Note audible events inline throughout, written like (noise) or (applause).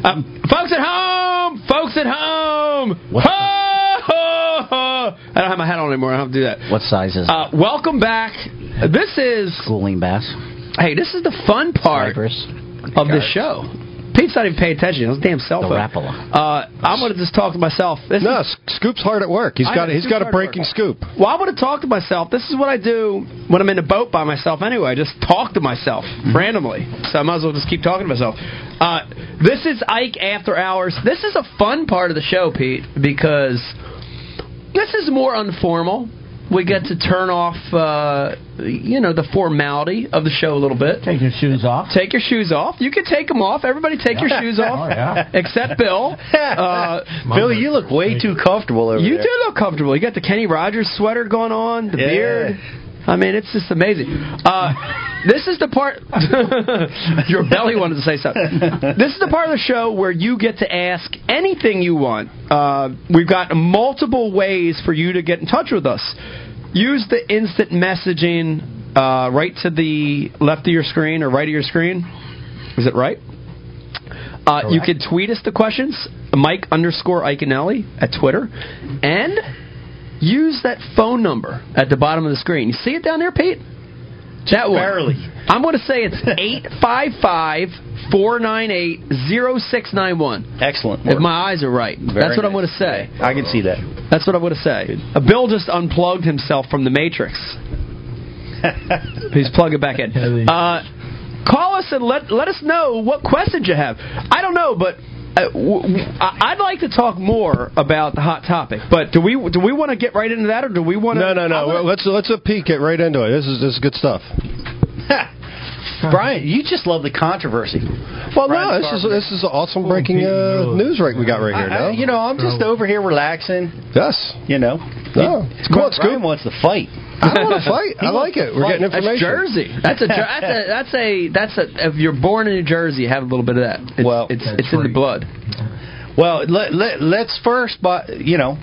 (laughs) Uh, folks at home, folks at home. Ho, ho, ho. I don't have my hat on anymore. I don't have to do that. What size is Uh, welcome back. This is schooling bass? hey, this is the fun part Cypress? of the show. Pete's not even paying attention. His damn cell The phone. Rapala. Uh, I'm going to just talk to myself. This No, is, Scoop's hard at work. He's I got know, he's Scoop's got a breaking scoop. well, I'm going to talk to myself. This is what I do when I'm in a boat by myself. Anyway, I just talk to myself randomly. So I might as well just keep talking to myself. Uh, this is Ike After Hours. This is a fun part of the show, Pete, because this is more informal. We get to turn off, uh, you know, the formality of the show a little bit. Take your shoes off. Take your shoes off. You can take them off. Everybody take your shoes off, Oh, yeah. except Bill. (laughs) Uh, Billy, you look way too comfortable over you there. do look comfortable. You got the Kenny Rogers sweater going on, the Yeah. beard. I mean, it's just amazing. Uh, this is the part. (laughs) your belly wanted to say something. This is the part of the show where you get to ask anything you want. Uh, we've got multiple ways for you to get in touch with us. Use the instant messaging uh, right to the left of your screen or right of your screen. Is it right? Uh, you can tweet us the questions, Mike underscore Iaconelli at Twitter, and use that phone number at the bottom of the screen. You see it down there, Pete? That one. Barely. I'm going to say it's (laughs) 855 498 0691. Excellent. If my eyes are right. Very That's what I'm going to say. I can see that. That's what I'm going to say. Uh, Bill just unplugged himself from the Matrix. (laughs) He's plugging back in. Uh, call us and let let us know what questions you have. I don't know, but w- w- I- I'd like to talk more about the hot topic. But do we do we want to get right into that, or do we want to? No, no, no. Well, let's let's let Pete get right into it. This is this is good stuff. (laughs) Brian, you just love the controversy. Well, Brian no, this is this is awesome breaking uh, news right we got right here. I- I- you know, I'm just over here relaxing. yes, You know, no, it's cool. It's Brian good. wants to fight. (laughs) I don't want to fight. I like it. We're getting That's information. Jersey. That's a that's a that's a that's a. If you're born in New Jersey, have a little bit of that. It's, Well, it's it's in the blood. Well, let, let, let's first, but you know,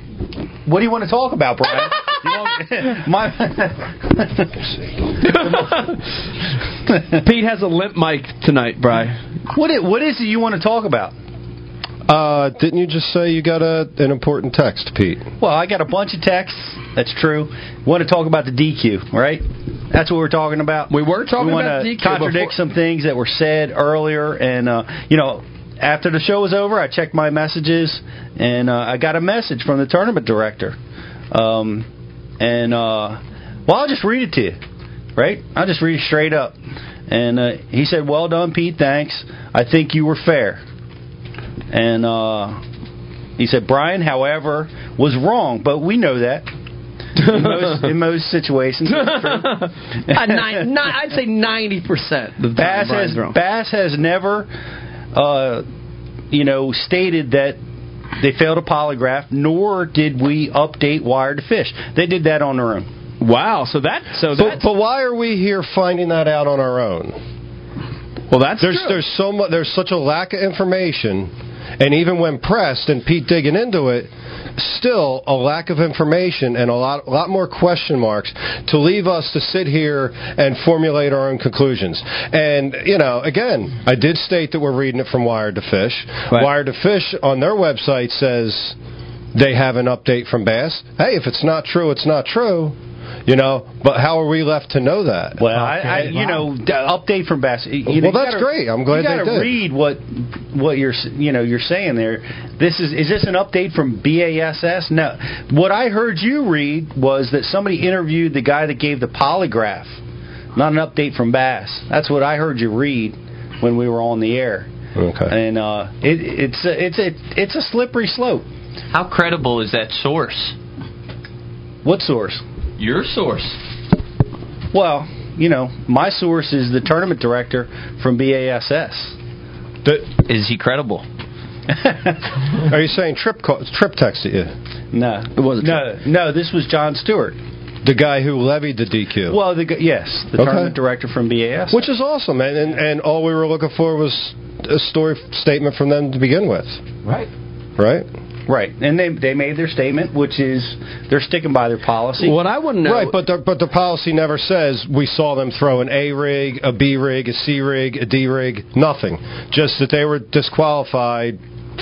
what do you want to talk about, Brian? (laughs) My, (laughs) Pete has a limp mic tonight, Bry. what, is, what is it you want to talk about? Uh, didn't you just say you got a an important text, Pete? Well, I got a bunch of texts. That's true. Want to talk about the DQ, right? That's what we're talking about. We were talking we want about to DQ contradict before- some things that were said earlier, and uh, you know, after the show was over, I checked my messages, and uh, I got a message from the tournament director, um, and uh, well, I'll just read it to you, right? I'll just read it straight up, and uh, he said, "Well done, Pete. Thanks. I think you were fair." And uh, he said, Brian, however, was wrong, but we know that. In most, (laughs) in most situations, it's. Uh, nine, ni- I'd say ninety percent. Bass has Bass has never, uh, you know, stated that they failed a polygraph, nor did we update Wired to Fish. They did that on their own. Wow. So that so But, that's but why are we here finding that out on our own? Well that's There's true. there's so much there's such a lack of information, and even when pressed and Pete digging into it, still a lack of information and a lot a lot more question marks to leave us to sit here and formulate our own conclusions. And you know, again, I did state that we're reading it from Wired to Fish. Right. Wired to Fish on their website says they have an update from Bass. Hey, if it's not true, it's not true. You know, but how are we left to know that? Well, I, I you know, d- update from Bass. You know, Well, you that's gotta- great. I'm glad you they gotta did. read what what you're you know you're saying there. This is is this an update from BASS? No. What I heard you read was that somebody interviewed the guy that gave the polygraph, not an update from Bass. That's what I heard you read when we were on the air. Okay. And uh, it, it's a, it's a it's a slippery slope. How credible is that source? What source? Your source. Well, you know, my source is the tournament director from BASS. The- Is he credible? (laughs) Are you saying Trip call, Trip texted you? No, It wasn't No, no, this was John Stewart. The guy who levied the DQ. Well, the yes, the Okay. tournament director from BAS. which is awesome, and, and and all we were looking for was a story statement from them to begin with, Right. right? Right, and they they made their statement, which is they're sticking by their policy. What I want to know, Right, but the, but the policy never says we saw them throw an A rig, a B rig, a C rig, a D rig, nothing. Just that they were disqualified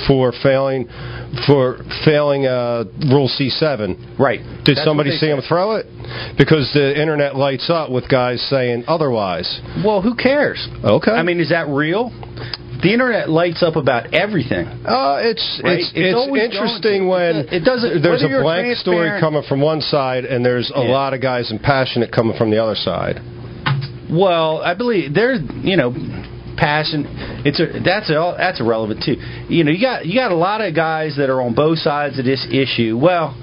for failing for failing uh, Rule C7. right. Did That's somebody see said. them throw it? Because the internet lights up with guys saying otherwise. Well, who cares? Okay. I mean, is that real? The internet lights up about everything. Uh, it's Right? it's It's it's, interesting when. It doesn't- there's a blank story coming from one side and there's a Yeah. lot of guys and passionate coming from the other side. Well, I believe there's you know passion. It's a that's a, that's irrelevant too. You know, you got you got a lot of guys that are on both sides of this issue. Well,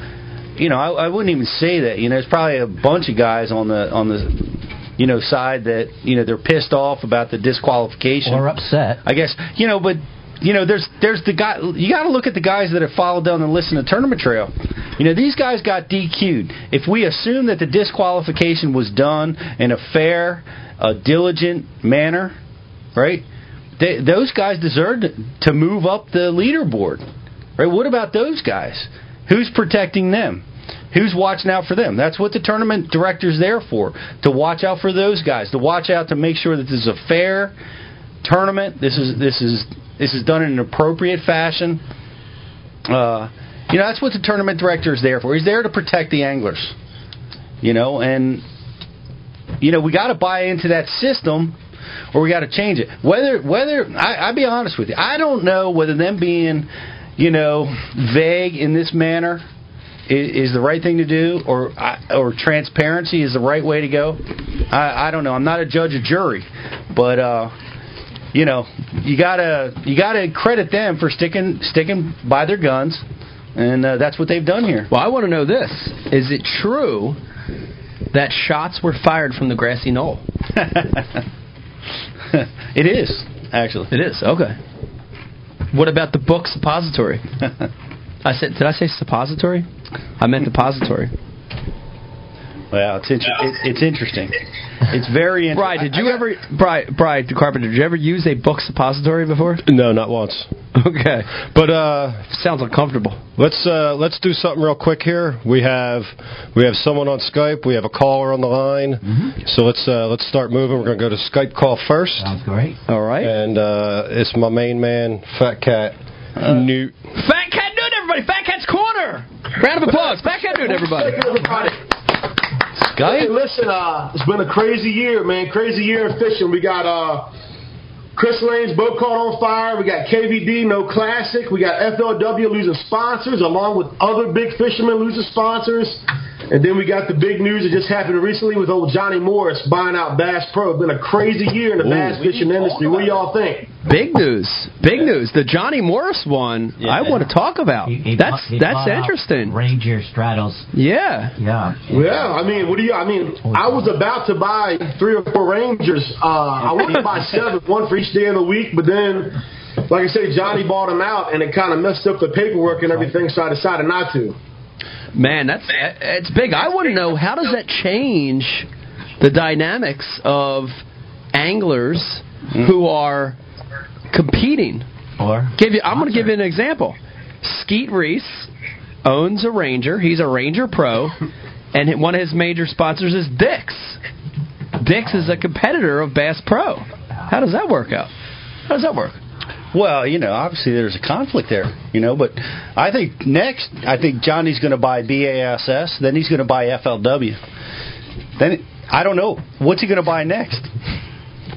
you know, I, I wouldn't even say that. You know, there's probably a bunch of guys on the on the you know side that you know they're pissed off about the disqualification Or upset. I guess you know, but you know, there's there's the guy. You got to look at the guys that have followed down the list in the tournament trail. You know, these guys got DQ'd. If we assume that the disqualification was done in a fair, a diligent manner, right? They, those guys deserve to, to move up the leaderboard, right? What about those guys? Who's protecting them? Who's watching out for them? That's what the tournament director's there for, to watch out for those guys, to watch out to make sure that this is a fair tournament. This is this is this is done in an appropriate fashion. Uh, you know, that's what the tournament director is there for. He's there to protect the anglers. You know, and you know we got to buy into that system, or we got to change it. Whether whether I, I'll be honest with you, I don't know whether them being, you know, vague in this manner is, is the right thing to do, or or transparency is the right way to go. I, I don't know. I'm not a judge or jury, but uh, you know, you gotta you gotta credit them for sticking sticking by their guns, and uh, that's what they've done here. well, I want to know this: Is it true that shots were fired from the grassy knoll? (laughs) it is actually. It is okay. What about the book suppository? (laughs) I said, did I say suppository? I meant depository. Well, it's inter- it, it's interesting. It's very interesting. Brian, did you ever, Brian, Brian Carpenter, did you ever use a book suppository before? No, not once. Okay, But uh, sounds uncomfortable. let's uh, let's do something real quick here. We have we have someone on Skype. We have a caller on the line. So let's uh, let's start moving. We're going to go to Skype call first, Sounds great. All right. and uh, it's my main man, Fat Cat Newt. Fat Cat Newt, everybody! Fat Cat's Corner! Round of applause. Fat Cat Newt, everybody. everybody. Hey, listen, uh, it's been a crazy year, man. Crazy year in fishing. We got uh, Chris Lane's boat caught on fire. We got KVD No Classic. We got FLW losing sponsors, along with other big fishermen losing sponsors. And then we got the big news that just happened recently with old Johnny Morris buying out Bass Pro. It's been a crazy year in the bass fishing industry. What do y'all think? Big news. Big news. The Johnny Morris one, yeah. I want to talk about. He- he that's bu- he that's interesting. Ranger straddles. Yeah. Yeah. Yeah, I mean, what do you? I mean, I was about to buy three or four Rangers. Uh, I wanted to buy (laughs) seven, one for each day of the week, but then, like I say, Johnny bought them out, and it kind of messed up the paperwork and everything, so I decided not to. Man, that's it's big. I want to know how does that change the dynamics of anglers mm. who are competing. Or Give you, I'm going to give you an example. Skeet Reese owns a Ranger. He's a Ranger Pro, (laughs) and one of his major sponsors is Dick's. Dick's is a competitor of Bass Pro. How does that work out? How does that work? Well, you know, obviously there's a conflict there, you know, but I think next, I think Johnny's going to buy BASS, then he's going to buy FLW. Then I don't know what's he going to buy next.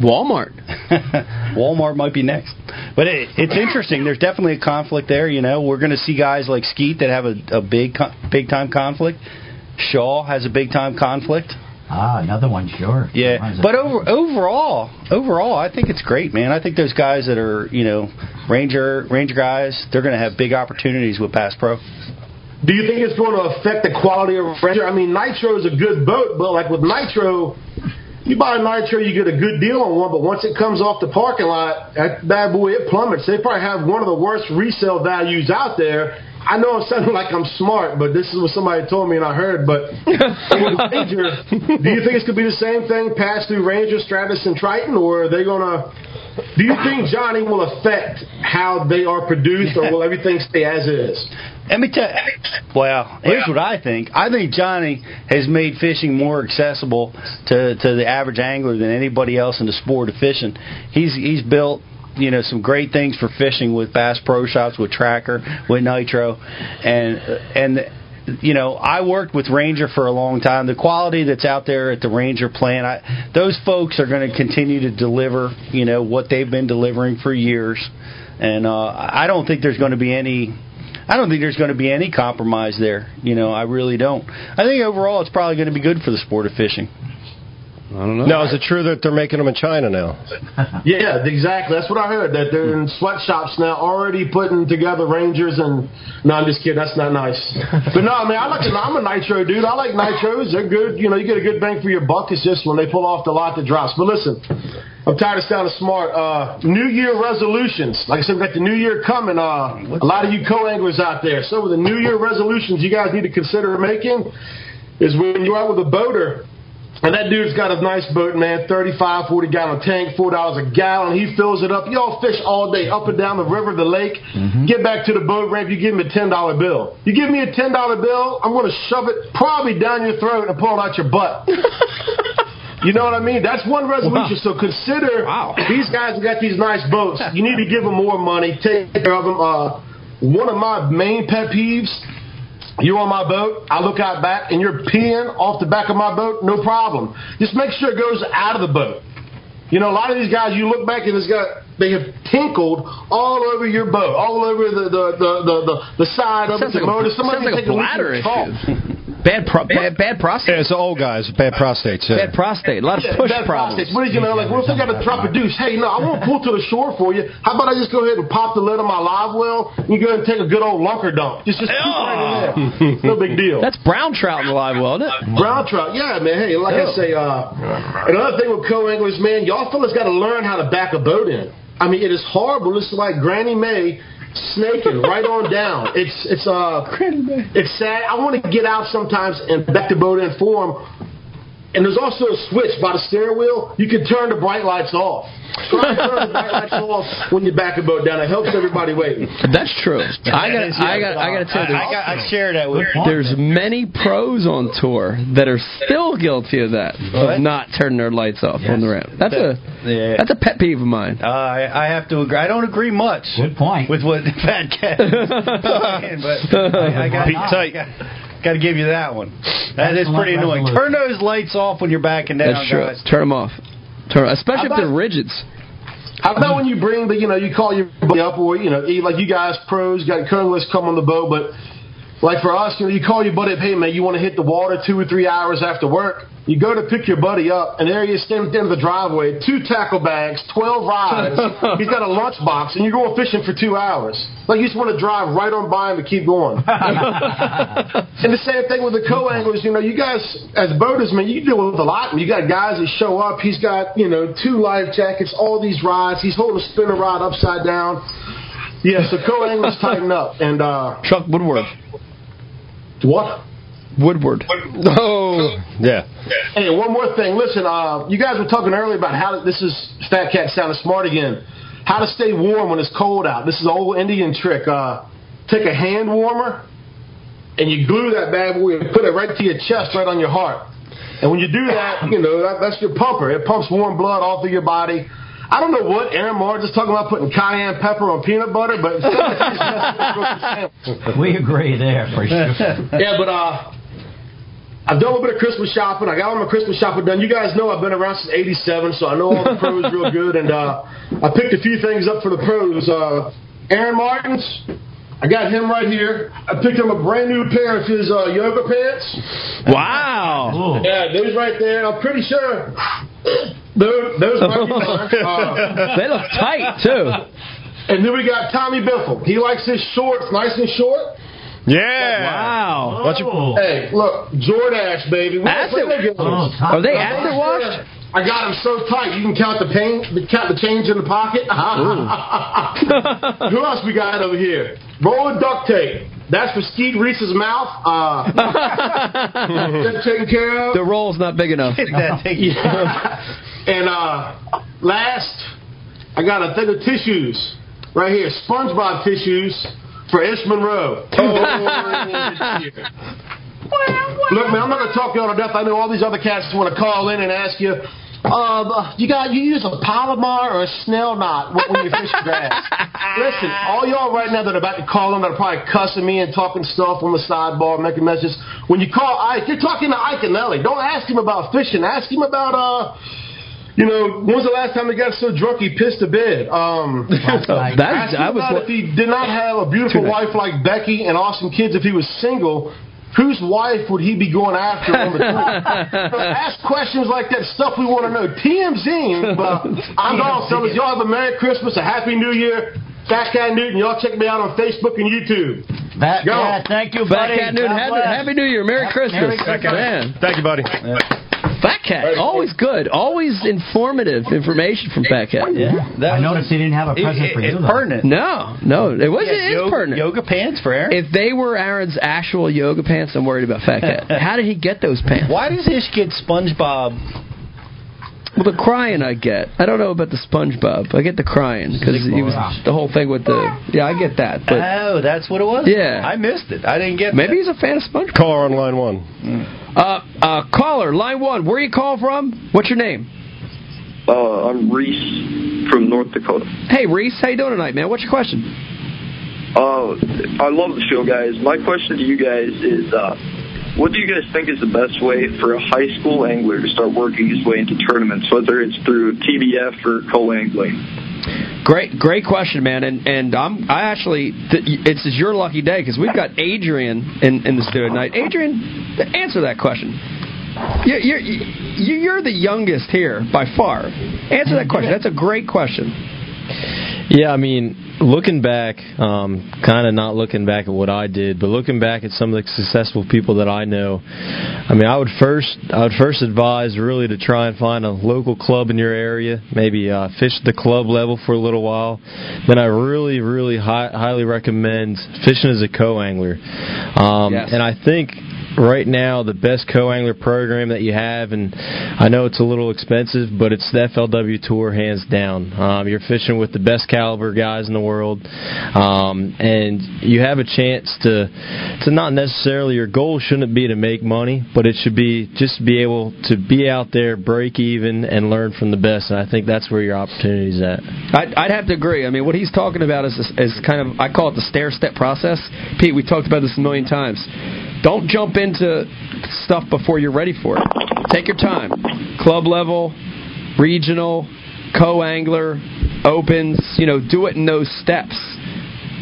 Walmart. (laughs) Walmart might be next, but it, it's interesting. There's definitely a conflict there. You know, we're going to see guys like Skeet that have a, a big, big time conflict. Shaw has a big time conflict. Ah, another one, sure. Yeah, but over overall, overall, I think it's great, man. I think those guys that are, you know, Ranger Ranger guys, they're going to have big opportunities with Bass Pro. Do you think it's going to affect the quality of Ranger? I mean, Nitro is a good boat, but like with Nitro, you buy a Nitro, you get a good deal on one, but once it comes off the parking lot, that bad boy it plummets. They probably have one of the worst resale values out there. I know I'm sounding like I'm smart, but this is what somebody told me and I heard. But with (laughs) Ranger, do you think it's going to be the same thing pass through Ranger, Stratos, and Triton, or are they going to do you think Johnny will affect how they are produced, or will everything stay as is? Let me tell. Well, here's what I think. I think Johnny has made fishing more accessible to to the average angler than anybody else in the sport of fishing. He's he's built you know some great things for fishing with Bass Pro Shops, with Tracker, with Nitro, and and you know I worked with Ranger for a long time. The quality that's out there at the Ranger plant, I, those folks are going to continue to deliver you know what they've been delivering for years, and uh, I don't think there's going to be any. I don't think there's going to be any compromise there. You know, I really don't. I think overall it's probably going to be good for the sport of fishing. I don't know. Now, is it true that they're making them in China now? (laughs) Yeah, exactly. That's what I heard. That they're in sweatshops now, already putting together Rangers. And no, I'm just kidding. That's not nice. But no, I mean, I like. I'm a nitro dude. I like nitros. They're good. You know, you get a good bang for your buck. It's just when they pull off the lot that drops. But listen, I'm tired of sounding smart. Uh, New Year resolutions. Like I said, we got the New Year coming. Uh, a lot of you co-anglers out there. Some of the New Year resolutions you guys need to consider making is when you're out with a boater and that dude's got a nice boat, man, 35, 40 gallon tank, $4 a gallon. He fills it up. Y'all fish all day, up and down the river, the lake. Get back to the boat ramp, you give him a $10 bill. You give me a $10 bill, I'm going to shove it probably down your throat and pull it out your butt. (laughs) You know what I mean? That's one resolution. So consider Wow. these guys got these nice boats. You need to give them more money. Take care of them. Uh, one of my main pet peeves you're on my boat, I look out back, and you're peeing off the back of my boat, no problem. Just make sure it goes out of the boat. You know, a lot of these guys, you look back and it's got they have tinkled all over your boat, all over the the the the, the, the side of the motor. Somebody sounds like a bladder issue. Bad, pro- bad, bad prostate. Yeah, it's the old guys, bad prostates. Yeah. Bad prostate. A lot of Yeah, push bad problems. prostates. What is you know like? What if they got to drop a deuce? Hey, no, I want to pull to the shore for you. How about I just go ahead and pop the lid on my live well? And you go ahead and take a good old lunker dump. Just just keep right in there. No big deal. That's brown trout in the live well, isn't it? Brown trout, yeah, man. Hey, like I say, uh, another thing with co-anglers, man, y'all fellas got to learn how to back a boat in. I mean, it is horrible. It's like Granny May snaking right on down. It's it's uh, it's sad. I want to get out sometimes and back the boat in for 'em. And there's also a switch by the steering wheel. You can turn the bright lights off. Try and turn the bright lights off when you back a boat down. It helps everybody waiting. That's true. I got. I got. I got to tell you. I, I, got, I share that with. There's many pros on tour that are still guilty of that, of not turning their lights off on the ramp. That's a Yeah. that's a pet peeve of mine. Uh, I, I have to agree. I don't agree much Good point. with what (laughs) Fat Cat but I, I got Pete Tight. Got to give you that one. That is Excellent pretty annoying. Turn those lights off when you're backing down, That's true. guys. Turn them off. Turn, especially if they're about- rigids. How about when you bring the, you know, you call your buddy up, or you know, like you guys pros got co-anglers come on the boat, but like for us, you know, you call your buddy up, hey man, you want to hit the water two or three hours after work. You go to pick your buddy up, and there he is standing at the end of the driveway, two tackle bags, twelve rods. (laughs) He's got a lunch box, and you're going fishing for two hours. Like you just want to drive right on by him and keep going. (laughs) (laughs) And the same thing with the co-anglers. You know, you guys as boaters, man, you deal with a lot. You got guys that show up. He's got you know two life jackets, all these rods. He's holding a spinner rod upside down. Yeah, so co-anglers tighten up. And uh, Chuck Woodward. What? Woodward. (laughs) Oh, yeah. Hey, one more thing. Listen, uh, you guys were talking earlier about how to, this is Fat Cat sounding smart again. How to stay warm when it's cold out. This is an old Indian trick. Uh, take a hand warmer and you glue that bad boy and put it right to your chest, right on your heart. And when you do that, you know that, that's your pumper. It pumps warm blood all through your body. I don't know what Aaron Marge is talking about putting cayenne pepper on peanut butter, but it's like it's just- We agree there for sure. (laughs) yeah, but uh, I've done a little bit of Christmas shopping. I got all my Christmas shopping done. You guys know I've been around since '87, so I know all the (laughs) pros real good. And uh, I picked a few things up for the pros. Uh, Aaron Martens, I got him right here. I picked him a brand new pair of his uh, yoga pants. Wow. Yeah, those right there. I'm pretty sure those, those might be mine. Uh, They look tight too. and then we got Tommy Biffle. He likes his shorts nice and short. Yeah. Wow. Why don't you- Oh. Hey, look, Jordache, baby. We Acid- don't play no games. Oh, Are they acid washed? I got them so tight you can count the pain, count the change in the pocket. (laughs) Who else we got over here? Rolling duct tape. That's for Skeet Reese's mouth. Uh, (laughs) that's taken care of. The roll's not big enough. That (laughs) thing- and uh, last, I got a thing of tissues right here, SpongeBob tissues for Ish Monroe. (laughs) Look, man, I'm not gonna talk y'all to death. I know all these other cats want to call in and ask you. Um, you got you use a Palomar or a Snell knot when you fish grass. (laughs) Listen, all y'all right now that are about to call in that are probably cussing me and talking stuff on the sidebar, making messages. When you call Ike, you're talking to Iaconelli. Don't ask him about fishing. Ask him about uh, you know, when was the last time he got so drunk he pissed a bed? Um, night. (laughs) That's- ask him I was about wa- if he did not have a beautiful Two wife like Becky and awesome kids. If he was single, whose wife would he be going after on the (laughs) ask questions like that, stuff we want to know. TMZ, but I'm gone, fellas. Y'all have a Merry Christmas, a Happy New Year. Fat Cat Newton, y'all check me out on Facebook and YouTube. Fat Go. Cat, thank you, Fat. Cat Newton, happy, happy New Year, Merry Happy- Christmas, Merry Christmas. man. Thank you, buddy. Fat Cat, always good, always informative information from Fat Cat. Yeah, I noticed he didn't have a present it- for you, it's though. pertinent. No, no, it was Yeah, it is yoga, pertinent. yoga pants for Aaron. If they were Aaron's actual yoga pants, I'm worried about Fat Cat. (laughs) How did he get those pants? Why does Ish get SpongeBob? Well, the crying I get. I don't know about the SpongeBob. I get the crying because he was the whole thing with the. Yeah, I get that, but oh, that's what it was. Yeah. I missed it. I didn't get. maybe that. he's a fan of SpongeBob. Caller on line one. Uh, uh, caller, line one. Where you call from? What's your name? Uh, I'm Reese from North Dakota. Hey, Reese. How you doing tonight, man? What's your question? Uh, I love the show, guys. My question to you guys is, uh, what do you guys think is the best way for a high school angler to start working his way into tournaments, whether it's through TBF or co-angling? Great, great question, man. And and I'm I actually it's is your lucky day because we've got Adrian in in the studio tonight. Adrian, answer that question. You're, you're you're the youngest here by far. Answer that question. That's a great question. Yeah, I mean, looking back, um, kind of not looking back at what I did, but looking back at some of the successful people that I know, I mean, I would first, I would first advise really to try and find a local club in your area, maybe uh, fish the club level for a little while. Then I really, really hi- highly recommend fishing as a co-angler, um, Yes. and I think right now the best co-angler program that you have, and I know it's a little expensive, but it's the FLW Tour hands down. Um, you're fishing with the best caliber guys in the world, um, and you have a chance to to not necessarily your goal shouldn't be to make money, but it should be just to be able to be out there, break even, and learn from the best. And I think that's where your opportunity is at. I'd, I'd have to agree. I mean, what he's talking about is is kind of I call it the stair step process. Pete, we talked about this a million times. Don't jump into stuff before you're ready for it. Take your time. Club level, regional, co-angler, opens. You know, do it in those steps.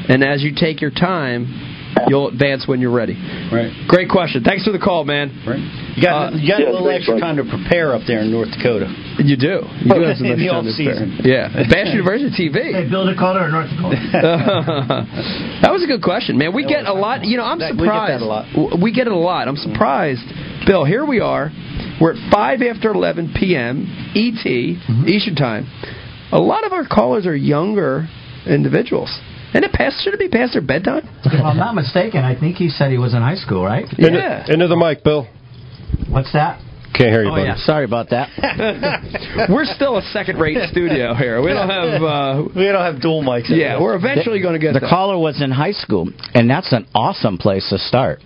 And as you take your time, you'll advance when you're ready. Right. Great question. Thanks for the call, man. Right. You got Uh, you got yeah, a little extra bud. time to prepare up there in North Dakota. You do. You do have some (laughs) In extra time to off-season. Yeah. Bass University TV. Hey, Bill Dakota or North Dakota? (laughs) (laughs) that was a good question, man. We get a lot. You know, I'm That- we get that surprised. a lot. We get it a lot. I'm surprised. Bill, here we are. We're at five after 11 p.m. ET Mm-hmm. Eastern time. A lot of our callers are younger individuals. And it past should it be past their bedtime? if I'm not mistaken, I think he said he was in high school, right? Into, Yeah. into the mic, Bill. What's that? Can't hear you, Oh buddy. yeah, sorry about that. (laughs) We're still a second-rate studio here. We don't have. Uh, We don't have dual mics. yeah, we're eventually going to get the that. caller was in high school, and that's an awesome place to start.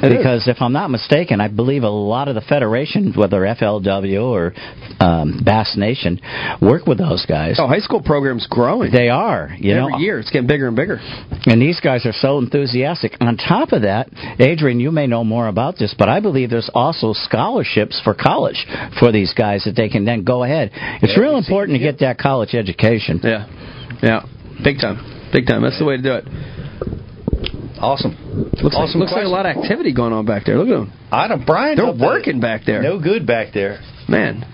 because if I'm not mistaken, I believe a lot of the federations, whether FLW or um, Bass Nation, work with those guys. Oh, high school program's growing. They are, you Every know, year it's getting bigger and bigger. and these guys are so enthusiastic. On top of that, Adrian, you may know more about this, but I believe there's also scholarships for college for these guys that they can then go ahead. It's real important to get that college education. Yeah, yeah, big time, big time. That's the way to do it. Awesome. Looks, Awesome like, looks like a lot of activity going on back there. Look at them. I don't. Brian, They're working back there. No good back there. Man.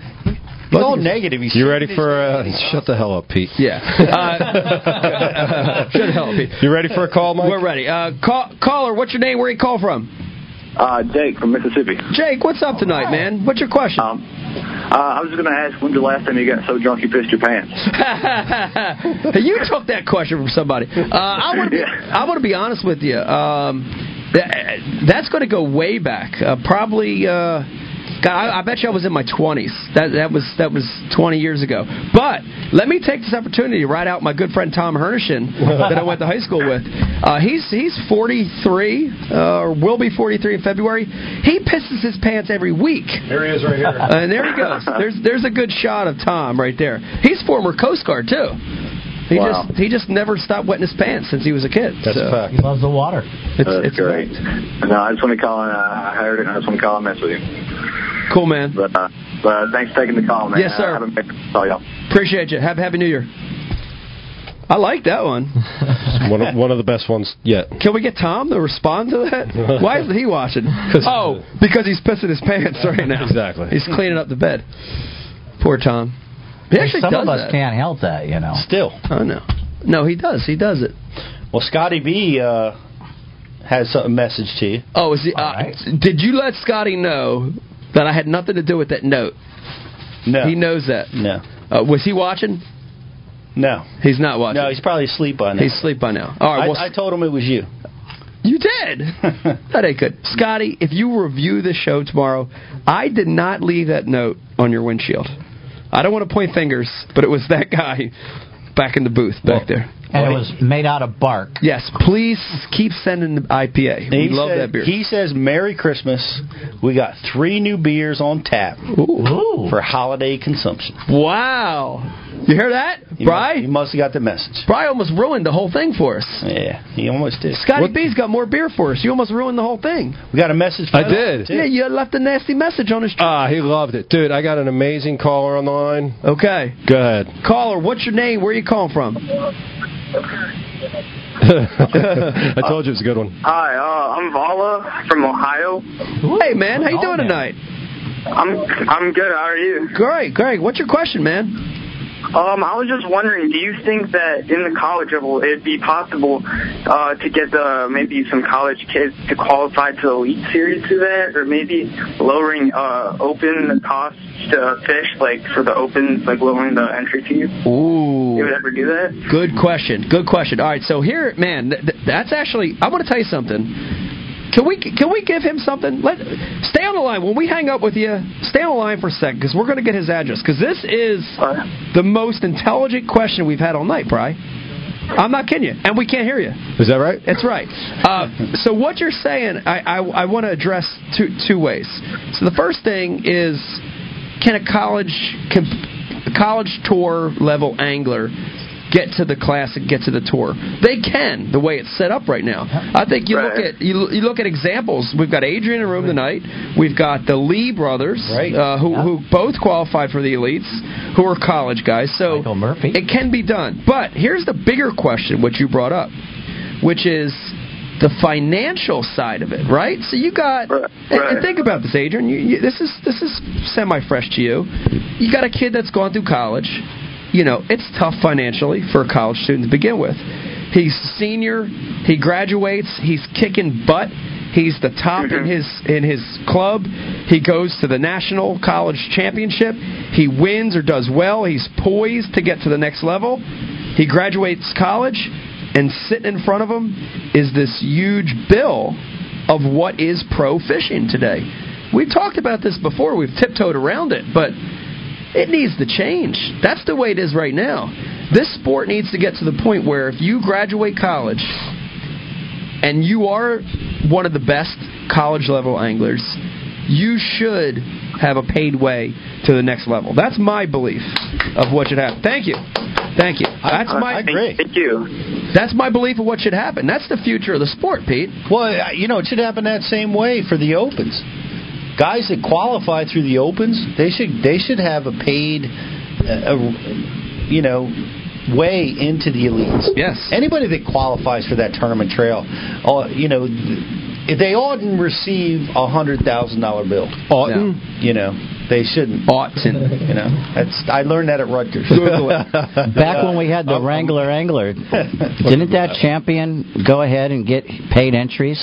He's all negative. He's You ready for? Uh, shut the hell up, Pete. Yeah. (laughs) Uh, should help you. You ready for a call, Mike? We're ready. Uh, call, caller, what's your name? Where you call from? Uh, Jake from Mississippi. Jake, what's up tonight, man? What's your question? Um, uh, I was just going to ask, when's the last time you got so drunk you pissed your pants? (laughs) you took that question from somebody. Uh, I want to be, Yeah. I want to be honest with you. Um, th- that's going to go way back. Uh, probably, uh, God, I, I bet you I was in my twenties. That that was that was twenty years ago. But let me take this opportunity to write out my good friend Tom Hernishin that I went to high school with. Uh, he's he's forty three, uh, or will be forty three in February. He pisses his pants every week. There he is, right here. Uh, and there he goes. There's there's a good shot of Tom right there. He's former Coast Guard too. He Wow. just he just never stopped wetting his pants since he was a kid. That's so a fact. He loves the water. It's That's it's great. No, I just want to call and uh, I heard it. and I just want to call and mess with you. Cool, man. But uh, but thanks for taking the call, man. Yes, sir. Uh, have a good- call y'all. Appreciate you. Happy Happy New Year. I like that one. (laughs) one, of, one of the best ones yet. Can we get Tom to respond to that? (laughs) Why isn't he watching? Oh, because he's pissing his pants (laughs) right now. Exactly. He's cleaning up the bed. Poor Tom. He actually Some does of us that. can't help that, you know. Still. Oh no, no, he does. He does it. Well, Scotty B uh, has a message to you. Oh, is he? Uh, right. Did you let Scotty know that I had nothing to do with that note? No. He knows that. No. Uh, was he watching? No. He's not watching. No, he's probably asleep by now. He's asleep by now. All right. I, well, I told him it was you. You did. (laughs) that ain't good. Scotty, if you review the show tomorrow, I did not leave that note on your windshield. I don't want to point fingers, but it was that guy back in the booth back there. And it was made out of bark. Yes, please keep sending the IPA. We he love said- that beer. He says, Merry Christmas. We got three new beers on tap Ooh. for holiday consumption. wow. You hear that? He Bry? Must, he must have got the message. Bry almost ruined the whole thing for us. Yeah, he almost did. Scotty B's got more beer for us. You almost ruined the whole thing. We got a message. I did. too. Yeah, you left a nasty message on his. Ah, he loved it. Dude, I got an amazing caller on the line. Okay. Go ahead. Caller, what's your name? Where are you calling from? (laughs) I told you it was a good one. Hi, uh, I'm Vala from Ohio. Hey, man. How you doing tonight? I'm I'm good. How are you? Great, great. What's your question, man? Um, I was just wondering, do you think that in the college level it'd be possible uh, to get the maybe some college kids to qualify to the elite series through that, or maybe lowering uh, open the costs to fish, like for the opens, like lowering the entry fees? Ooh. You would ever do that? Good question. Good question. All right, so here, man, th- th- that's actually. I want to tell you something. Can we can we give him something? Let stay on the line when we hang up with you. Stay on the line for a second because we're going to get his address because this is the most intelligent question we've had all night, Bry. I'm not kidding you, and we can't hear you. Is that right? That's right. Uh, so what you're saying, I, I, I want to address two two ways. So the first thing is, can a college can a college tour level angler get to the classic, get to the tour? They can, the way it's set up right now. I think you look at you, you look at examples. We've got Adrian in the room tonight. We've got the Lee brothers, Right. uh, who who both qualified for the elites, who are college guys. So Michael Murphy. it can be done. But here's the bigger question, which you brought up, which is the financial side of it, right? So you got, Right, and, and think about this, Adrian. You, you, this is this is semi fresh to you. You got a kid that's gone through college. You know, it's tough financially for a college student to begin with. He's senior. He graduates. He's kicking butt. He's the top in mm-hmm. his in his club. He goes to the national college championship. He wins or does well. He's poised to get to the next level. He graduates college, and sitting in front of him is this huge bill of what is pro fishing today. We've talked about this before. We've tiptoed around it, but it needs to change. That's the way it is right now. This sport needs to get to the point where if you graduate college and you are one of the best college level anglers, you should have a paid way to the next level. That's my belief of what should happen. Thank you. Thank you. That's my Thank, thank you. that's my belief of what should happen. That's the future of the sport, Pete. Well, uh, you know, it should happen that same way for the opens. Guys that qualify through the opens, they should they should have a paid, uh, uh, you know, way into the elites. Yes. Anybody that qualifies for that tournament trail, uh, you know, th- they oughtn't receive a hundred thousand dollar bill. Oughton? You know, they shouldn't. Oughton. You know, that's I learned that at Rutgers. (laughs) Back when we had the Wrangler Angler, didn't that champion go ahead and get paid entries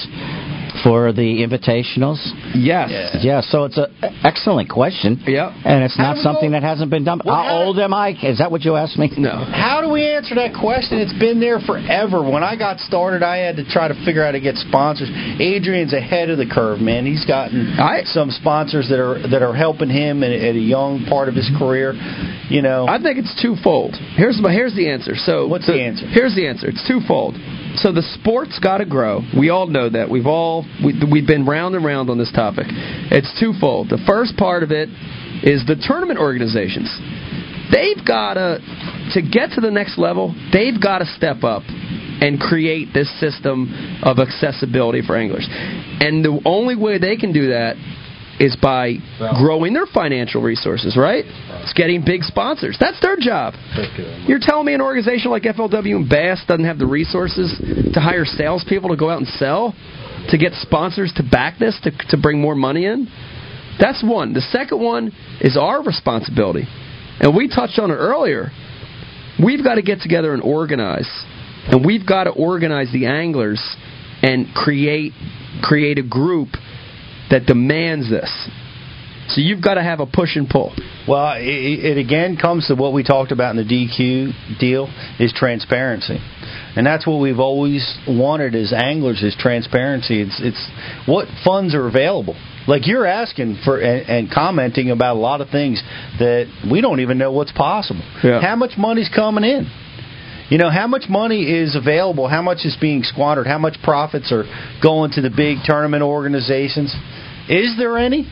for the invitationals? Yes. Yeah. so it's an excellent question. Yep. And it's not something go- that hasn't been done. Well, How how- old am I? Is that what you asked me? No. How do we answer that question? It's been there forever. When I got started, I had to try to figure out how to get sponsors. Adrian's ahead of the curve, man. He's gotten I- some sponsors that are that are helping him at, at a young part of his career. You know, I think it's twofold. Here's my here's the answer. So What's the answer? Here's the answer. It's twofold. So the sport's got to grow. We all know that. We've all we, we've been round and round on this topic. It's twofold. The first part of it is the tournament organizations. They've got to to get to the next level. They've got to step up and create this system of accessibility for anglers. And the only way they can do that is by growing their financial resources, right? It's getting big sponsors. That's their job. You're telling me an organization like FLW and Bass doesn't have the resources to hire salespeople to go out and sell, to get sponsors to back this, to, to bring more money in? That's one. The second one is our responsibility. And we touched on it earlier. We've got to get together and organize. And we've got to organize the anglers and create create a group that demands this. So you've got to have a push and pull. Well, it, it again comes to what we talked about in the DQ deal is transparency, and that's what we've always wanted as anglers is transparency. It's it's what funds are available. Like you're asking for and, and commenting about a lot of things that we don't even know what's possible. Yeah. How much money's coming in? You know, how much money is available? How much is being squandered? How much profits are going to the big tournament organizations? Is there any?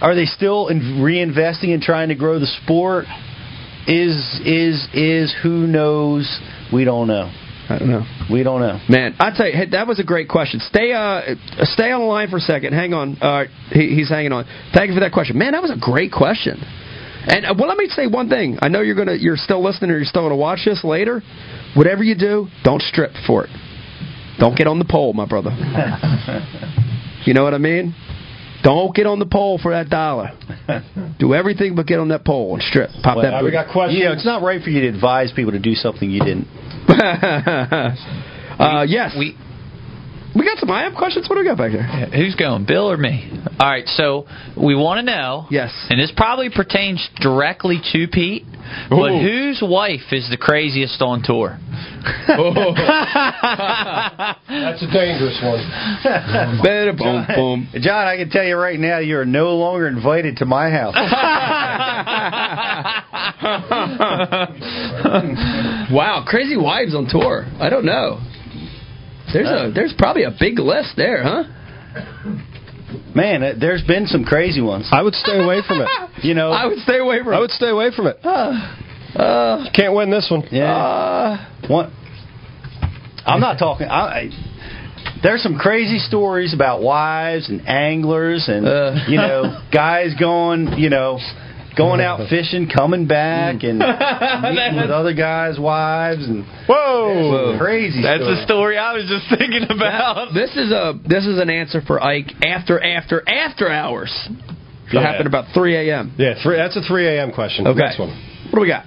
Are they still in reinvesting and trying to grow the sport? Is is is who knows? We don't know. I don't know. We don't know. Man, I tell you, hey, that was a great question. Stay, uh, stay on the line for a second. Hang on. Uh, he, he's hanging on. Thank you for that question, man. That was a great question. And uh, well, let me say one thing. I know you're gonna, you're still listening, or you're still gonna watch this later. Whatever you do, don't strip for it. Don't get on the pole, my brother. (laughs) You know what I mean? Don't get on the pole for that dollar. Do everything but get on that pole and strip. Pop that. we got questions. You know, it's not right for you to advise people to do something you didn't. (laughs) (laughs) uh, yes. We We got some I have questions. What do we got back there? who's going, Bill or me? All right, so we want to know. Yes. And this probably pertains directly to Pete, but whose wife is the craziest on tour? (laughs) That's a dangerous one. Bada boom boom. John, I can tell you right now, you are no longer invited to my house. (laughs) (laughs) wow, crazy wives on tour. I don't know. There's a there's probably a big list there, huh? Man, uh, there's been some crazy ones. I would stay away from it. (laughs) You know, I would stay away from. I would stay away from it. Uh, Can't win this one. yeah. uh, One, I'm not talking. I, I, there's some crazy stories about wives and anglers and Uh. you know (laughs) guys going you know going out (laughs) fishing, coming back and (laughs) meeting with other guys' wives and Whoa! crazy. That's stories. the story I was just thinking about. this is a this is an answer for Ike after after after hours. It'll Yeah. happen about 3 a.m. Yeah, three, that's a 3 a.m. question. Okay. Next one. What do we got?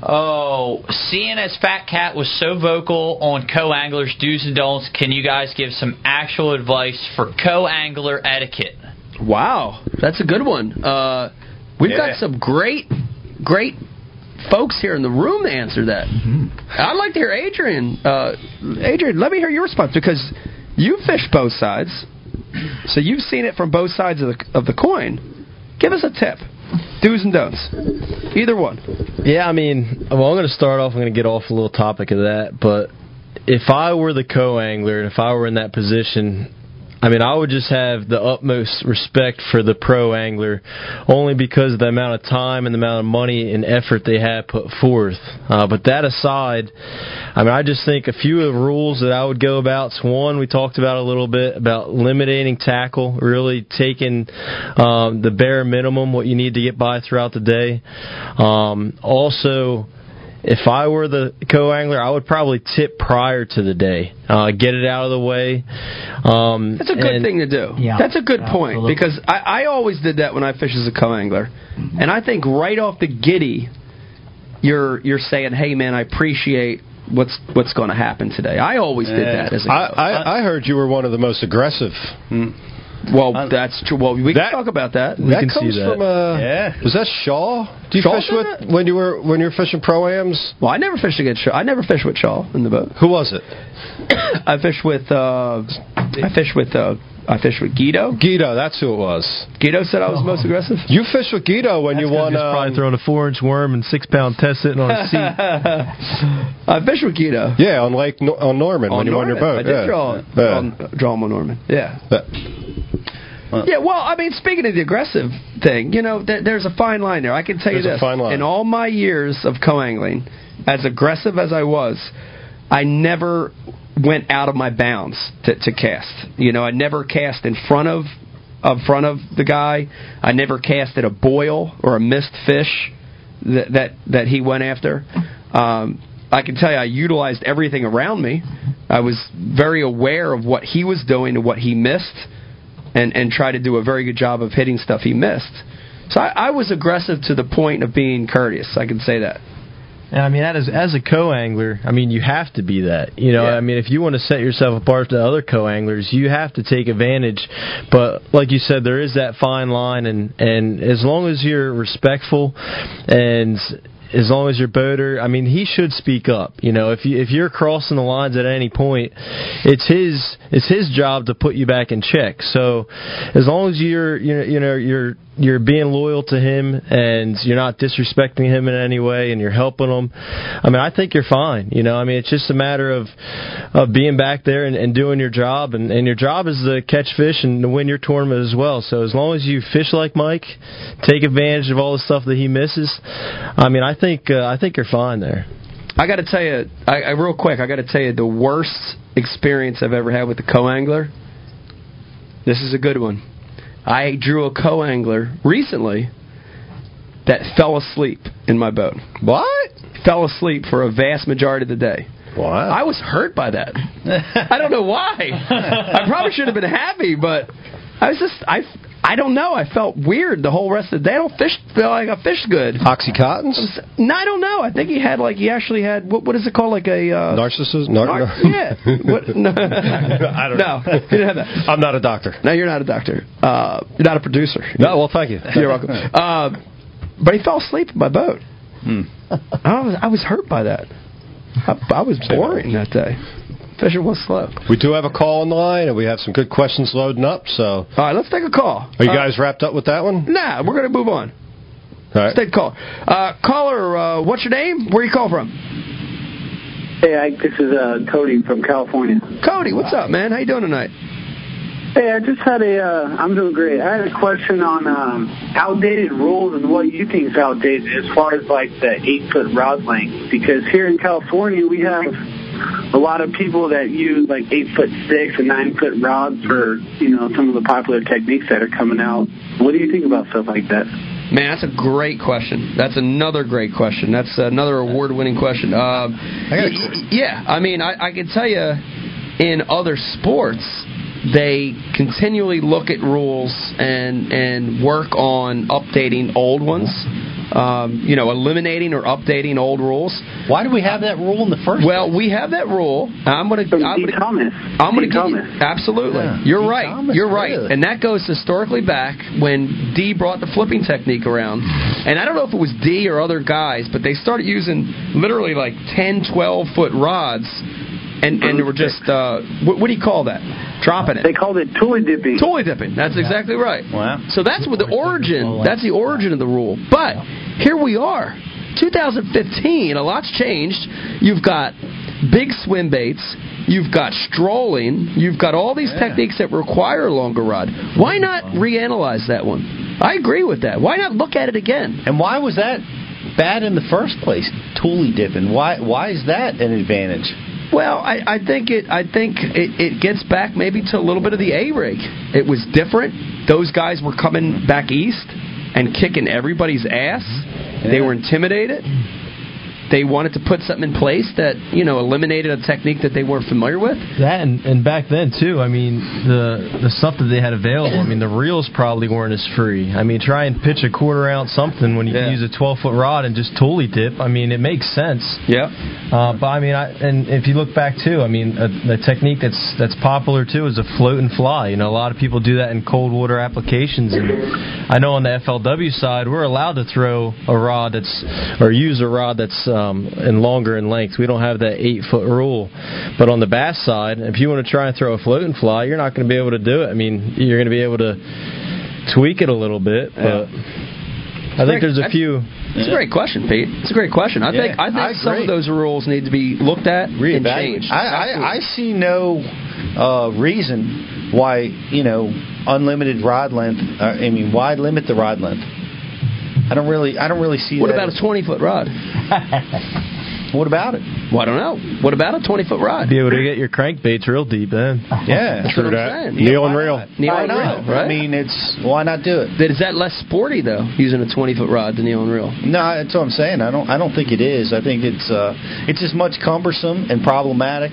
Oh, seeing as Fat Cat was so vocal on co-anglers do's and don'ts, can you guys give some actual advice for co-angler etiquette? Wow, that's a good one. Uh, we've Yeah. got some great, great folks here in the room to answer that. I'd like to hear Adrian. Uh, Adrian, let me hear your response because you fish both sides, so you've seen it from both sides of the of the coin. Give us a tip, do's and don'ts, either one. Yeah, I mean, well, I'm going to start off. I'm going to get off a little topic of that, but if I were the co-angler and if I were in that position, I mean, I would just have the utmost respect for the pro angler, only because of the amount of time and the amount of money and effort they have put forth. Uh, but that aside, I mean, I just think a few of the rules that I would go about. One, we talked about a little bit about limiting tackle, really taking um, the bare minimum, what you need to get by throughout the day. Um, also, if I were the co-angler, I would probably tip prior to the day, uh, get it out of the way. Um, That's a good and- thing to do. Yeah, That's a good point absolutely. because I, I always did that when I fish as a co-angler, and I think right off the giddy, you're you're saying, "Hey, man, I appreciate what's what's going to happen today. I always did that as a I, I, I heard you were one of the most aggressive. Well. that's true. Well, we That- can talk about that. that comes from uh, Yeah. Was that Shaw? Do you Shaw fish did with when you were when you were fishing pro ams? Well, I never fished against Shaw. I never fished with Shaw in the boat. Who was it? (coughs) I fished with. Uh, I fished with. Uh, I fished with Guido. Guido. That's who it was. Guido said I was most aggressive. You fished with Guido when you won. He's probably Um, throwing a four inch worm and six pound test sitting on a seat. (laughs) I fished with Guido. yeah, on Lake Nor- on Norman when you won your boat. I did yeah. draw, Yeah. on, draw him on Norman. Yeah. That- Yeah, well, I mean, speaking of the aggressive thing, you know, there, there's a fine line there. I can tell you There's a this: fine line. in all my years of co-angling, as aggressive as I was, I never went out of my bounds to, to cast. You know, I never cast in front of, in front of the guy. I never cast at a boil or a missed fish that that, that he went after. Um, I can tell you, I utilized everything around me. I was very aware of what he was doing and what he missed and and try to do a very good job of hitting stuff he missed. So I, I was aggressive to the point of being courteous. I can say that. And I mean, that is, as a co-angler, I mean, you have to be that. You know, Yeah. I mean, if you want to set yourself apart from other co-anglers, you have to take advantage. But like you said, there is that fine line, and and as long as you're respectful, and as long as your boater, I mean, he should speak up. You know, if you if you're crossing the lines at any point, it's his it's his job to put you back in check. So, as long as you're you you know you're you're being loyal to him and you're not disrespecting him in any way and you're helping him, I mean, I think you're fine. You know, I mean, it's just a matter of of being back there and, and doing your job, and, and your job is to catch fish and to win your tournament as well. So as long as you fish like Mike, take advantage of all the stuff that he misses. I mean, I think uh, I think you're fine there. I got to tell you, I, I real quick, I got to tell you the worst experience I've ever had with a co-angler. This is a good one. I drew a co-angler recently that fell asleep in my boat. What? Fell asleep for a vast majority of the day. Wow. I was hurt by that. (laughs) I don't know why. I probably should have been happy, but I was just I I don't know. I felt weird the whole rest of the day. I don't fish feel like I fished good. Oxycontins? No, I don't know. I think he had like he actually had what what is it called like a uh, Narcissism? Nar- nar- yeah. What, (laughs) no, I don't no, know. he didn't have that. I'm not a doctor. No, you're not a doctor. Uh, you're not a producer. No, well, thank you. You're welcome. (laughs) Uh, but he fell asleep in my boat. Hmm. I was I was hurt by that. I, I was boring that day. Fishing was slow. We do have a call on the line, and we have some good questions loading up. So, All right, let's take a call. are you Uh, guys wrapped up with that one? Nah, we're gonna move on. All Let's take a call. Uh, caller, uh, what's your name? Where you call from? Hey, Ike, this is uh, Cody from California. Cody, what's up, man? How you doing tonight? Hey, I just had a, uh, I'm doing great. I had a question on um, outdated rules and what you think is outdated as far as like the eight foot rod length. Because here in California, we have a lot of people that use like eight foot six and nine foot rods for, you know, some of the popular techniques that are coming out. What do you think about stuff like that? Man, that's a great question. That's another great question. That's another award-winning question. Um, y- yeah, I mean, I, I can tell you, in other sports, they continually look at rules and and work on updating old ones. Um, you know, eliminating or updating old rules. Why do we have that rule in the first Well, we have that rule. I'm going to. From I'm Dee. gonna, Thomas. I'm going to you, Thomas. absolutely. Yeah. You're Dee. right. Thomas, You're right. really? And that goes historically back when Dee brought the flipping technique around. And I don't know if it was Dee or other guys, but they started using literally like 10, 12 foot rods, and and they were just uh, what, what do you call that? Dropping it. They called it tule dipping. Tule dipping. That's exactly right. Wow. So that's what the origin. That's the origin of the rule. But here we are, 2015. A lot's changed. You've got big swim baits. You've got strolling. You've got all these techniques that require a longer rod. Why not reanalyze that one? I agree with that. Why not look at it again? And why was that bad in the first place? Tule dipping. Why? Why is that an advantage? Well, I, I think it. I think it, it gets back maybe to a little bit of the A rig. It was different. Those guys were coming back east and kicking everybody's ass. They were intimidated. They wanted to put something in place that you know eliminated a technique that they weren't familiar with. That and, and back then too. I mean, the the stuff that they had available. I mean, the reels probably weren't as free. I mean, try and pitch a quarter ounce something when you can use a 12 foot rod and just totally dip. I mean, it makes sense. Yeah. Uh, but I mean, I, and if you look back too, I mean, a, a technique that's that's popular too is a float and fly. You know, a lot of people do that in cold water applications, and I know on the FLW side, we're allowed to throw a rod that's or use a rod that's um, in longer in length. We don't have that eight foot rule. But on the bass side, if you want to try and throw a float and fly, you're not going to be able to do it. I mean, you're going to be able to tweak it a little bit, but. I think there's a few. It's a great question, Pete. It's a great question. I Yeah, think I think I some of those rules need to be looked at and changed. I, I, I see no uh, reason why you know unlimited rod length. Uh, I mean, why limit the rod length? I don't really, I don't really see. What that about a 20 foot rod? (laughs) what about it? Well, I don't know. What about a 20 foot rod? Be able to get your crankbaits real deep, then. (laughs) Yeah, That's what I'm saying. Neil and reel. Neil why and not? reel, right? I mean, it's why not do it? Is that less sporty though, using a 20 foot rod than Neil and reel? No, that's what I'm saying. I don't. I don't think it is. I think it's uh, it's as much cumbersome and problematic.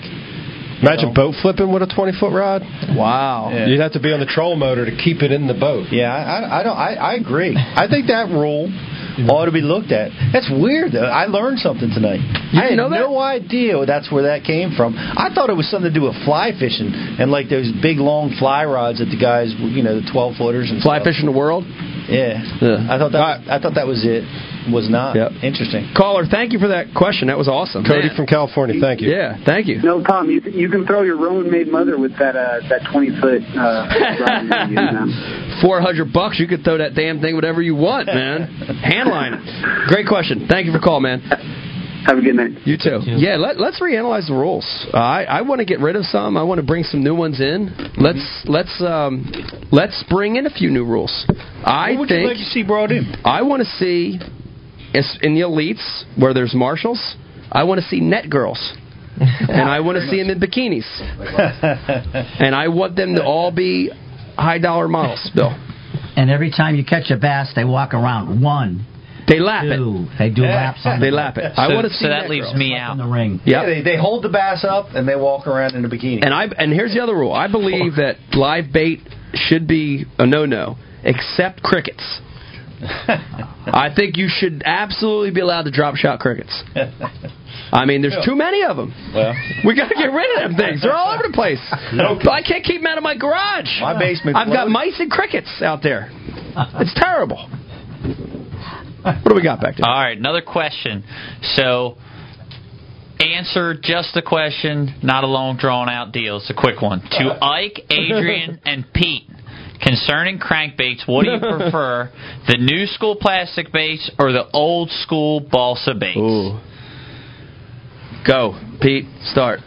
Imagine boat flipping with a 20 foot rod. Wow. Yeah. You'd have to be on the troll motor to keep it in the boat. Yeah, I, I- I don't. I, I agree. I think that rule ought to be looked at. That's weird. though. I learned something tonight. You I had know that? no idea that's where that came from. I thought it was something to do with fly fishing and like those big long fly rods that the guys, you know, the twelve footers and Fly stuff. fishing the world? Yeah. Yeah. I thought that. I thought that was it. Was not. Yep. Interesting. Caller, thank you for that question. That was awesome. Cody Man. from California, thank you. Yeah, thank you. No problem. You you can throw your Roman made mother with that uh, that twenty foot. Uh, you (laughs) know. Four hundred bucks, you could throw that damn thing whatever you want, man. Handline it. Great question. Thank you for calling, man. Have a good night. You too. Yeah, let, let's reanalyze the rules. Uh, I I want to get rid of some. I want to bring some new ones in. Let's let's um let's bring in a few new rules. I what would think you like to see brought in? I want to see is- in the elites where there's marshals. I want to see net girls. (laughs) and I want to see them in bikinis. And I want them to all be high dollar models, Bill. And every time you catch a bass, they walk around one, They lap it. They do laps on They lap it. I So- want to see so that net leaves girls. me in out. the ring. Yep. Yeah, they, they hold the bass up and they walk around in a bikini. And I and here's the other rule. I believe that live bait should be a no-no, except crickets. (laughs) (laughs) I think you should absolutely be allowed to drop shot crickets. (laughs) I mean, there's too many of them. well, We got to get rid of them things. They're all over the place. (laughs) But I can't keep them out of my garage. my basement. I've got mice and crickets out there. It's terrible. What do we got back there? All right, another question. So, answer just the question, not a long, drawn out deal. It's a quick one. To Ike, Adrian, and Pete, concerning crankbaits, what do you (laughs) prefer, the new school plastic baits or the old school balsa baits? Ooh. Go, Pete. Start.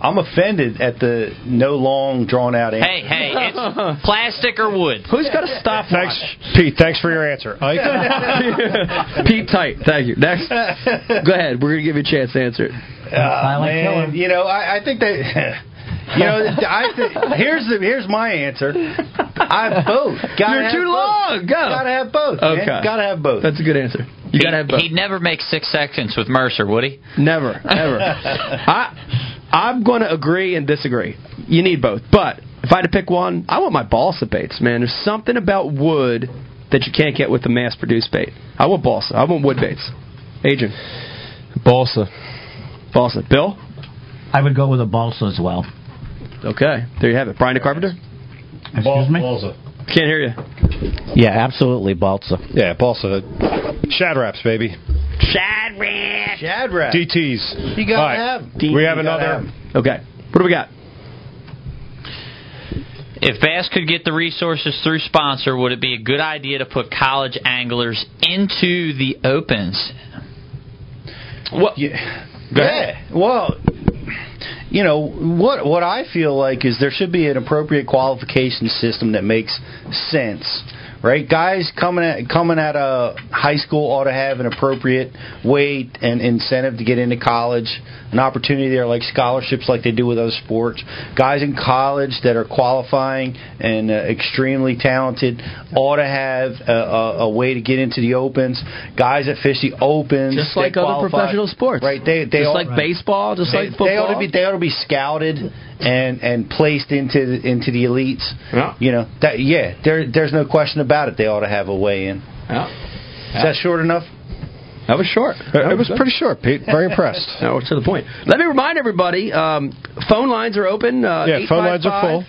I'm offended at the no long drawn out answer. Hey, hey, it's plastic or wood? Who's got a stop? Thanks, Pete. Thanks for your answer. Ike? (laughs) Pete Tight. Thank you. Next. Go ahead. We're going to give you a chance to answer it. Ah, Silent man, killer. you know, I, I think that. (laughs) You know, I th- here's the here's my answer. I have both. Gotta You're have too both. long. Go. Gotta have both. man. Okay. Gotta have both. That's a good answer. You got to have both. He'd never make six seconds with Mercer, would he? Never, ever. (laughs) I, I'm going to agree and disagree. You need both, but if I had to pick one, I want my balsa baits, man. There's something about wood that you can't get with the mass-produced bait. I want balsa. I want wood baits. Adrian, Balsa. balsa. Bill. I would go with a balsa as well. Okay, there you have it. Brian the Carpenter. Excuse me? Balsa. Can't hear you. Yeah, absolutely balsa. Yeah, balsa. Shad Raps, baby. Shad Rap. Shad Rap. DTs. You gotta All right. have. We have another. have 'em. Okay, what do we got? If Bass could get the resources through sponsor, would it be a good idea to put college anglers into the opens? What? Yeah. yeah. Well, you know what? What I feel like is there should be an appropriate qualification system that makes sense right? Guys coming at coming out of high school ought to have an appropriate weight and incentive to get into college, an opportunity there like scholarships like they do with other sports. Guys in college that are qualifying and uh, extremely talented ought to have a, a, a way to get into the opens. Guys that fish the opens, Just like other qualify- professional sports. right? They they just ought- like baseball, just they, like football. they ought to be they ought to be scouted and and placed into the, into the elites. Yeah. You know that yeah. There there's no question about it. They ought to have a way in. Yeah. Is that short enough? That was short. It was pretty short, Pete. Very (laughs) impressed. No, to the point. Let me remind everybody, um, phone lines are open. Uh, Yeah, phone lines are full.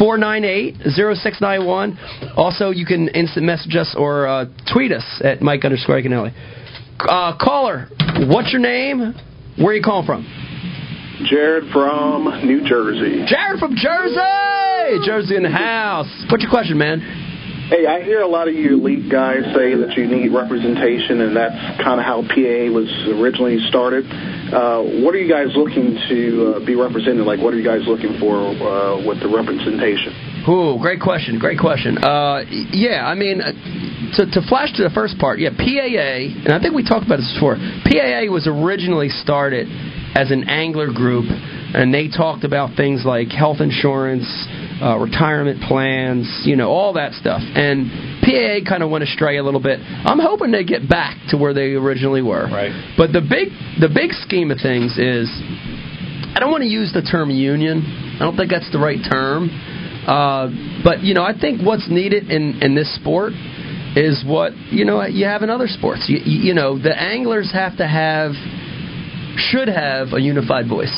498-0691. Also, you can instant message us or uh, tweet us at Mike underscore Iaconelli. Uh, caller, what's your name? Where are you calling from? Jared from New Jersey. Jared from Jersey! Jersey in the house. What's your question, man? Hey, I hear a lot of you elite guys say that you need representation, and that's kind of how PAA was originally started. Uh, what are you guys looking to uh, be represented? Like, what are you guys looking for uh, with the representation? Ooh, great question. Great question. Uh, yeah, I mean, uh, to, to flash to the first part, yeah, PAA, and I think we talked about this before. PAA was originally started as an angler group, and they talked about things like health insurance, uh, retirement plans, you know, all that stuff. And PAA kind of went astray a little bit. I'm hoping they get back to where they originally were. Right. But the big, the big scheme of things is, I don't want to use the term union. I don't think that's the right term. Uh, but you know, I think what's needed in in this sport is what you know you have in other sports. You, you, know, the anglers have to have should have a unified voice.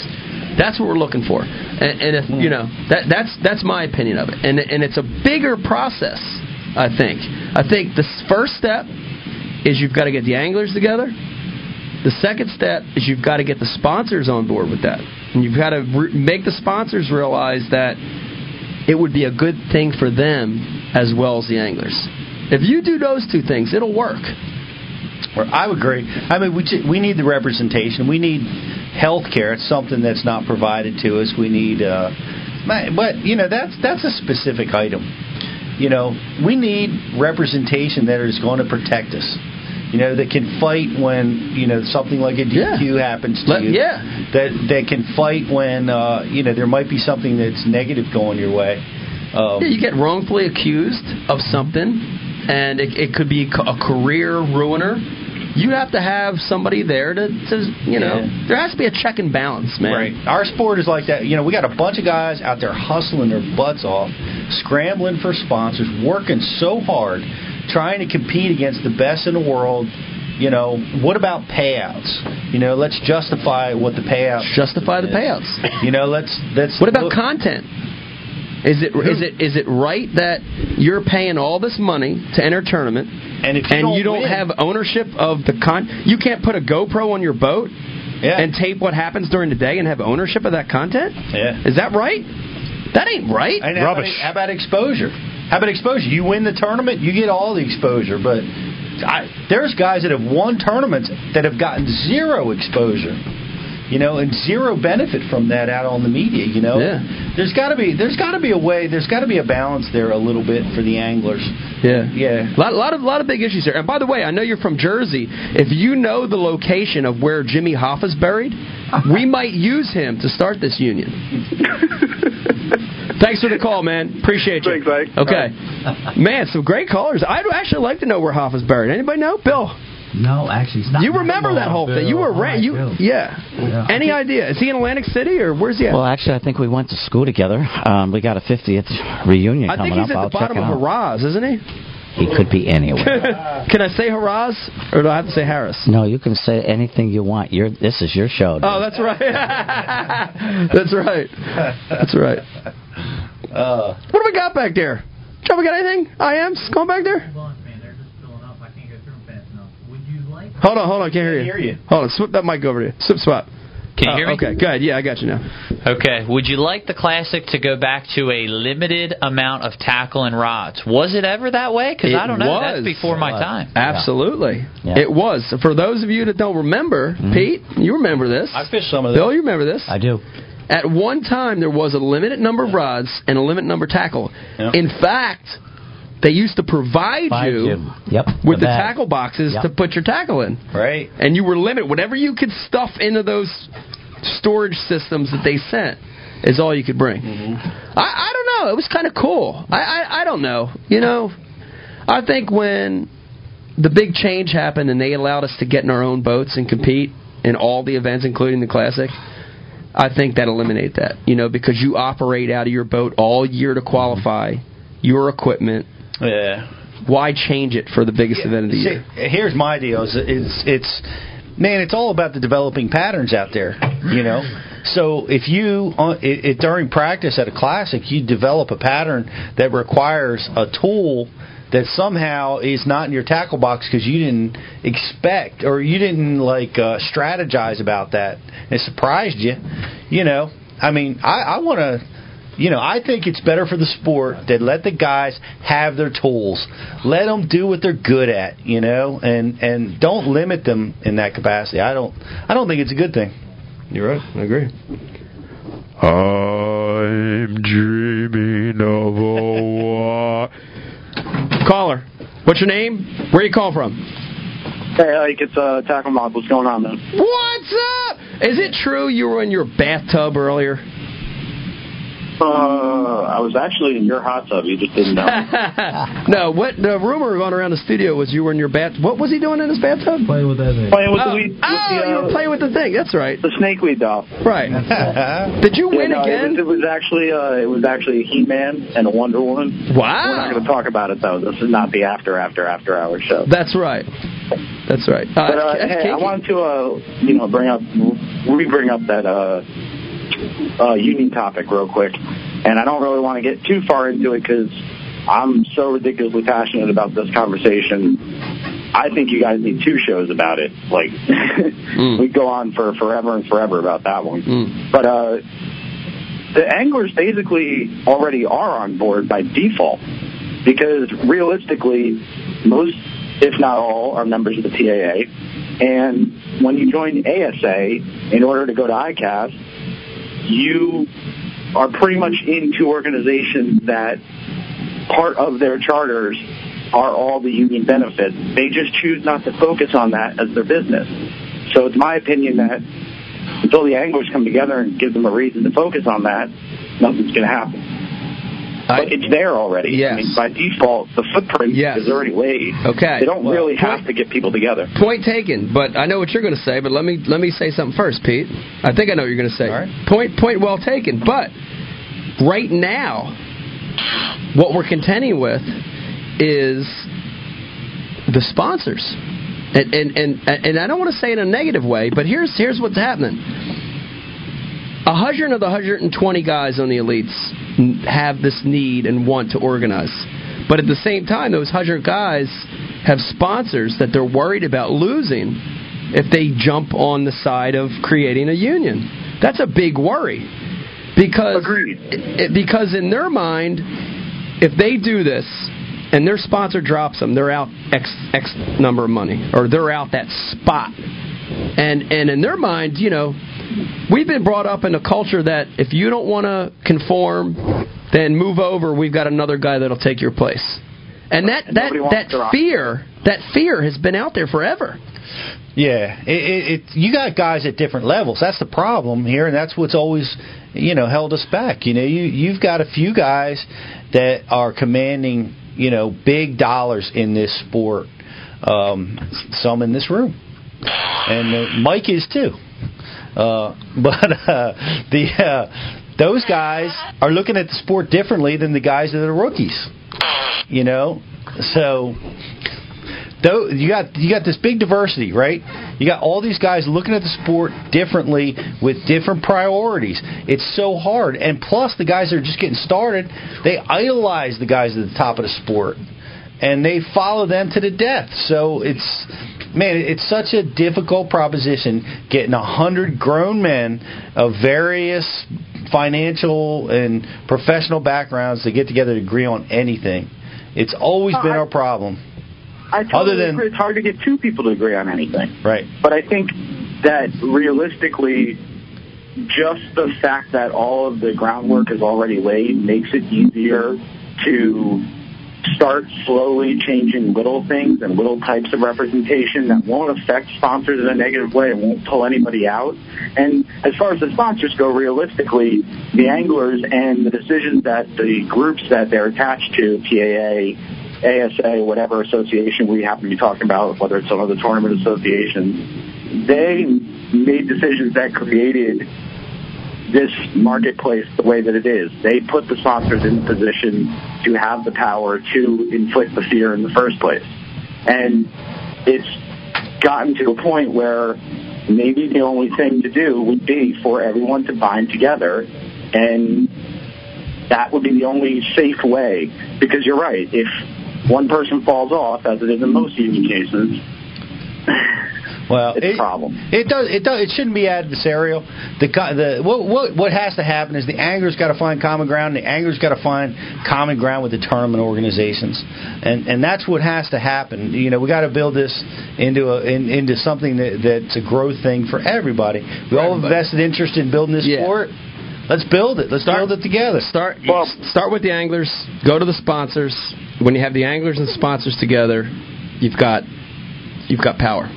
That's what we're looking for. And, and if you know that that's that's my opinion of it. And and it's a bigger process. I think. I think the first step is you've got to get the anglers together. The second step is you've got to get the sponsors on board with that, and you've got to re- make the sponsors realize that it would be a good thing for them as well as the anglers. If you do those two things, it'll work. Or I would agree. I mean, we we need the representation. We need health care. It's something that's not provided to us. We need, uh, but, you know, that's that's a specific item. You know, we need representation that is going to protect us. You know, that can fight when you know something like a DQ happens to Let- you. yeah. That that can fight when uh, you know there might be something that's negative going your way. Um, Yeah, you get wrongfully accused of something, and it, it could be a career ruiner. You have to have somebody there to, to you know, Yeah. there has to be a check and balance, man. Right. Our sport is like that. You know, we got a bunch of guys out there hustling their butts off, scrambling for sponsors, working so hard, trying to compete against the best in the world. You know, what about payouts? You know, let's justify what the payouts. Justify the is. payouts. You know, let's let's. What about look- content? Is it is it is it right that you're paying all this money to enter a tournament and if you and don't you don't win- have ownership of the con? You can't put a GoPro on your boat and tape what happens during the day and have ownership of that content. Yeah. Is that right? That ain't right. And how about, how about exposure? How about exposure? You win the tournament, you get all the exposure. But I, there's guys that have won tournaments that have gotten zero exposure. You know, and zero benefit from that out on the media. You know, Yeah. there's got to be there's got to be a way. There's got to be a balance there a little bit for the anglers. Yeah, yeah. A lot, lot of lot of big issues there. And by the way, I know you're from Jersey. If you know the location of where Jimmy Hoffa's buried, (laughs) we might use him to start this union. (laughs) Thanks for the call, man. Appreciate you. Thanks, Okay, man, some great callers. I'd actually like to know where Hoffa's buried. Anybody know? Bill. No, actually, it's not. You remember that whole thing? You were Bill. ra- you yeah. Yeah. Any idea? Is he in Atlantic City or where's he at? Well, actually, I think we went to school together. Um, we got a 50th reunion I think coming he's up. at I'll the bottom of it. Harrah's, isn't he? He could be anywhere. (laughs) Can I say Harrah's or do I have to say Harris? no, you can say anything you want. You're, this is your show. dude. Oh, that's right. (laughs) that's right. That's right. Uh, What do we got back there? Joe, we got anything? I am going back there. Hold on, hold on, can't hear you. hear you. Hold on, swip that mic over to you. Swip, swap. Can you Oh, hear me? Okay, good. Yeah, I got you now. Okay. Would you like the classic to go back to a limited amount of tackle and rods? Was it ever that way? Because I don't know. was. That's before my time. Absolutely. Yeah. It was. For those of you that don't remember, mm-hmm. Pete, you remember this. I fished some of this. Bill, you remember this? I do. At one time, there was a limited number of rods and a limited number of tackle. In fact, they used to provide Provide you, you. Yep, with the the, tackle boxes Yep. to put your tackle in. Right. And you were limited. Whatever you could stuff into those storage systems that they sent is all you could bring. I, I don't know. It was kind of cool. I, I I don't know. You know, I think when the big change happened and they allowed us to get in our own boats and compete in all the events, including the classic. I think that eliminate that. You know, because you operate out of your boat all year to qualify your equipment. Yeah. Why change it for the biggest event of the year? Here's my deal: is it's it's man, it's all about the developing patterns out there. You know, so if you uh, it, it, during practice at a classic, you develop a pattern that requires a tool that somehow is not in your tackle box because you didn't expect or you didn't like uh, strategize about that. It surprised you. You know, I mean, I, I want to you know, I think it's better for the sport that let the guys have their tools, let them do what they're good at, you know, and and don't limit them in that capacity. I don't, I don't think it's a good thing. You're right. I agree. I'm dreaming of a Caller, what's your name? Where you call from? Hey, Ike, it's uh, Tackle Mob. What's going on, man? What's up? Is it true you were in your bathtub earlier? Uh, I was actually in your hot tub. You just didn't know. (laughs) no, what the rumor going around the studio was you were in your bath. What was he doing in his bathtub? Playing with that thing. Playing with oh, the weed. With oh, the, uh, you were playing with the thing. That's right. The snakeweed doll. Right. (laughs) Did you win Yeah, no, again? It was, it was actually uh, it was actually a He-Man and a Wonder Woman. Wow. We're not going to talk about it though. This is not the after after after hour show. That's right. That's right. Uh, But uh, that's hey, I kinky. wanted to uh, you know bring up re bring up that uh, uh, union topic real quick, and I don't really want to get too far into it because I'm so ridiculously passionate about this conversation. I think you guys need two shows about it. Like (laughs) we go on for forever and forever about that one. But uh, the anglers basically already are on board by default because realistically, most, if not all, are members of the TAA. And when you join ASA, in order to go to ICAST, you are pretty much into organizations that part of their charters are all the union benefits. They just choose not to focus on that as their business. So it's my opinion that until the anglers come together and give them a reason to focus on that, nothing's going to happen. But it's there already. Yes. I mean, by default, the footprint is already laid. Okay. They don't Well, really point- have to get people together. Point taken, but I know what you're going to say. But let me let me say something first, Pete. I think I know what you're going to say. Point point well taken. But right now, what we're contending with is the sponsors, and and and, and I don't want to say it in a negative way, but here's here's what's happening. A hundred of the 120 guys on the elites have this need and want to organize. But at the same time, those 100 guys have sponsors that they're worried about losing if they jump on the side of creating a union. That's a big worry. Because it, because in their mind, if they do this and their sponsor drops them, they're out X X number of money or they're out that spot. And and in their mind, you know, we've been brought up in a culture that if you don't want to conform, then move over. We've got another guy that'll take your place. And that that Nobody wants to that fear that fear has been out there forever. Yeah, it, it, it, you got guys at different levels. That's the problem here, and that's what's always, you know, held us back. You know, you you've got a few guys that are commanding, you know, big dollars in this sport. Um, some in this room, and uh, Mike is too. Uh, (laughs) but uh, the uh, those guys are looking at the sport differently than the guys that are rookies. You know, so though you got you got this big diversity, right? You got all these guys looking at the sport differently with different priorities. It's so hard, and plus the guys that are just getting started, they idolize the guys at the top of the sport, and they follow them to the death. So it's man, it's such a difficult proposition getting a hundred grown men of various financial and professional backgrounds to get together to agree on anything. It's always been our problem. I totally Other than- agree. It's hard to get two people to agree on anything. Right. But I think that realistically, just the fact that all of the groundwork is already laid makes it easier to start slowly changing little things and little types of representation that won't affect sponsors in a negative way and won't pull anybody out. And as far as the sponsors go, realistically, the anglers and the decisions that the groups that they're attached to, PAA, ASA, whatever association we happen to be talking about, whether it's some of the tournament associations, they made decisions that created this marketplace the way that it is. They put the sponsors in position to have the power to inflict the fear in the first place. And it's gotten to a point where maybe the only thing to do would be for everyone to bind together and that would be the only safe way because you're right if one person falls off as it is in most union cases Well, it's it, a problem. It does. It does. It shouldn't be adversarial. The the what what what has to happen is the anglers got to find common ground. And the anglers got to find common ground with the tournament organizations, and and that's what has to happen. You know, we got to build this into a in, into something that, that's a growth thing for everybody. We all have vested interest in building this sport. Let's build it. Let's start, build it together. Start well, start with the anglers. Go to the sponsors. When you have the anglers and sponsors together, you've got you've got power.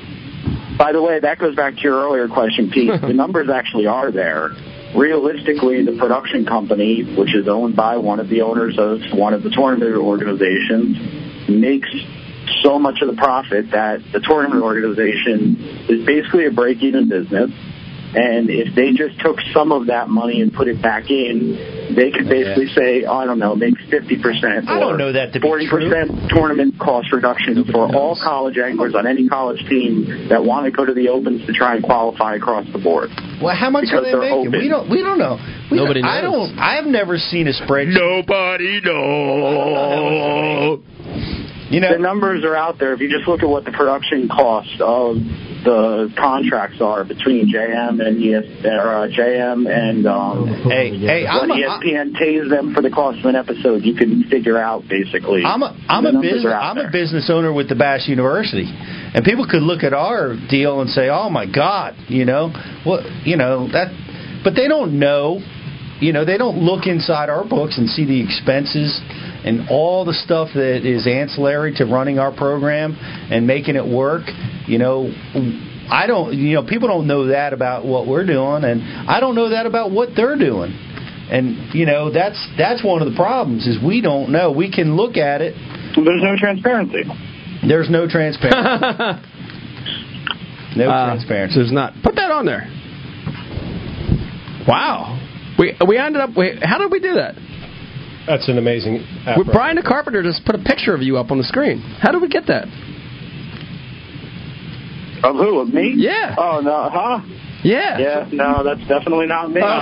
By the way, that goes back to your earlier question, Pete. (laughs) the numbers actually are there. Realistically, the production company, which is owned by one of the owners of one of the tournament organizations, makes so much of the profit that the tournament organization is basically a break-even business. And if they just took some of that money and put it back in, they could basically say, oh, I don't know, make 50% I don't know that to 40% tournament cost reduction for all college anglers on any college team that want to go to the opens to try and qualify across the board. Well, how much Because are they making? open. We don't. We don't know. We Nobody don't, I don't. I have never seen a spreadsheet. Nobody knows. You know, the numbers are out there. If you just look at what the production cost of the contracts are between JM and ES, or, uh, JM and um, hey, hey, I'm a- ESPN pays them for the cost of an episode, you can figure out basically. I'm a I'm a business I'm there. a business owner with the Bass University, and people could look at our deal and say, "Oh my God," you know, what you know that, but they don't know, you know, they don't look inside our books and see the expenses and all the stuff that is ancillary to running our program and making it work. You know, I don't, you know, people don't know that about what we're doing, and I don't know that about what they're doing. And you know that's that's one of the problems is we don't know. We can look at it. There's no transparency. There's no transparency. (laughs) no Uh, transparency. There's not. Put that on there. Wow. We we ended up. We, how did we do that? That's an amazing. With Brian the Carpenter just put a picture of you up on the screen. How did we get that? Of who? Of me? Yeah. Oh no, huh? Yeah. Yeah, no, that's definitely not me. Oh, (laughs) (laughs)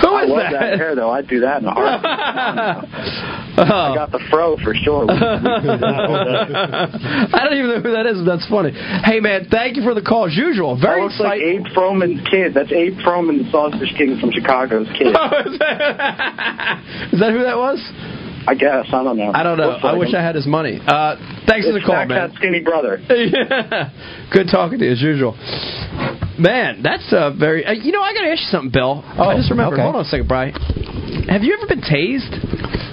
who I love that? that hair though. I'd do that in a heartbeat. (laughs) I got the fro for sure. I don't even know who that is. but That's funny. Hey man, thank you for the call as usual. Very that looks like. Abe Froman's kid. That's Abe Froman, the Sausage King from Chicago's kid. is that who that was? I guess I don't know. I don't know. Looks I like wish him. I had his money. Uh, thanks for the call, man. Skinny brother. (laughs) yeah. Good talking to you as usual. Man, that's a very. Uh, you know, I got to ask you something, Bill. Oh, I just remembered. okay. Hold on a second, Brian. Have you ever been tased?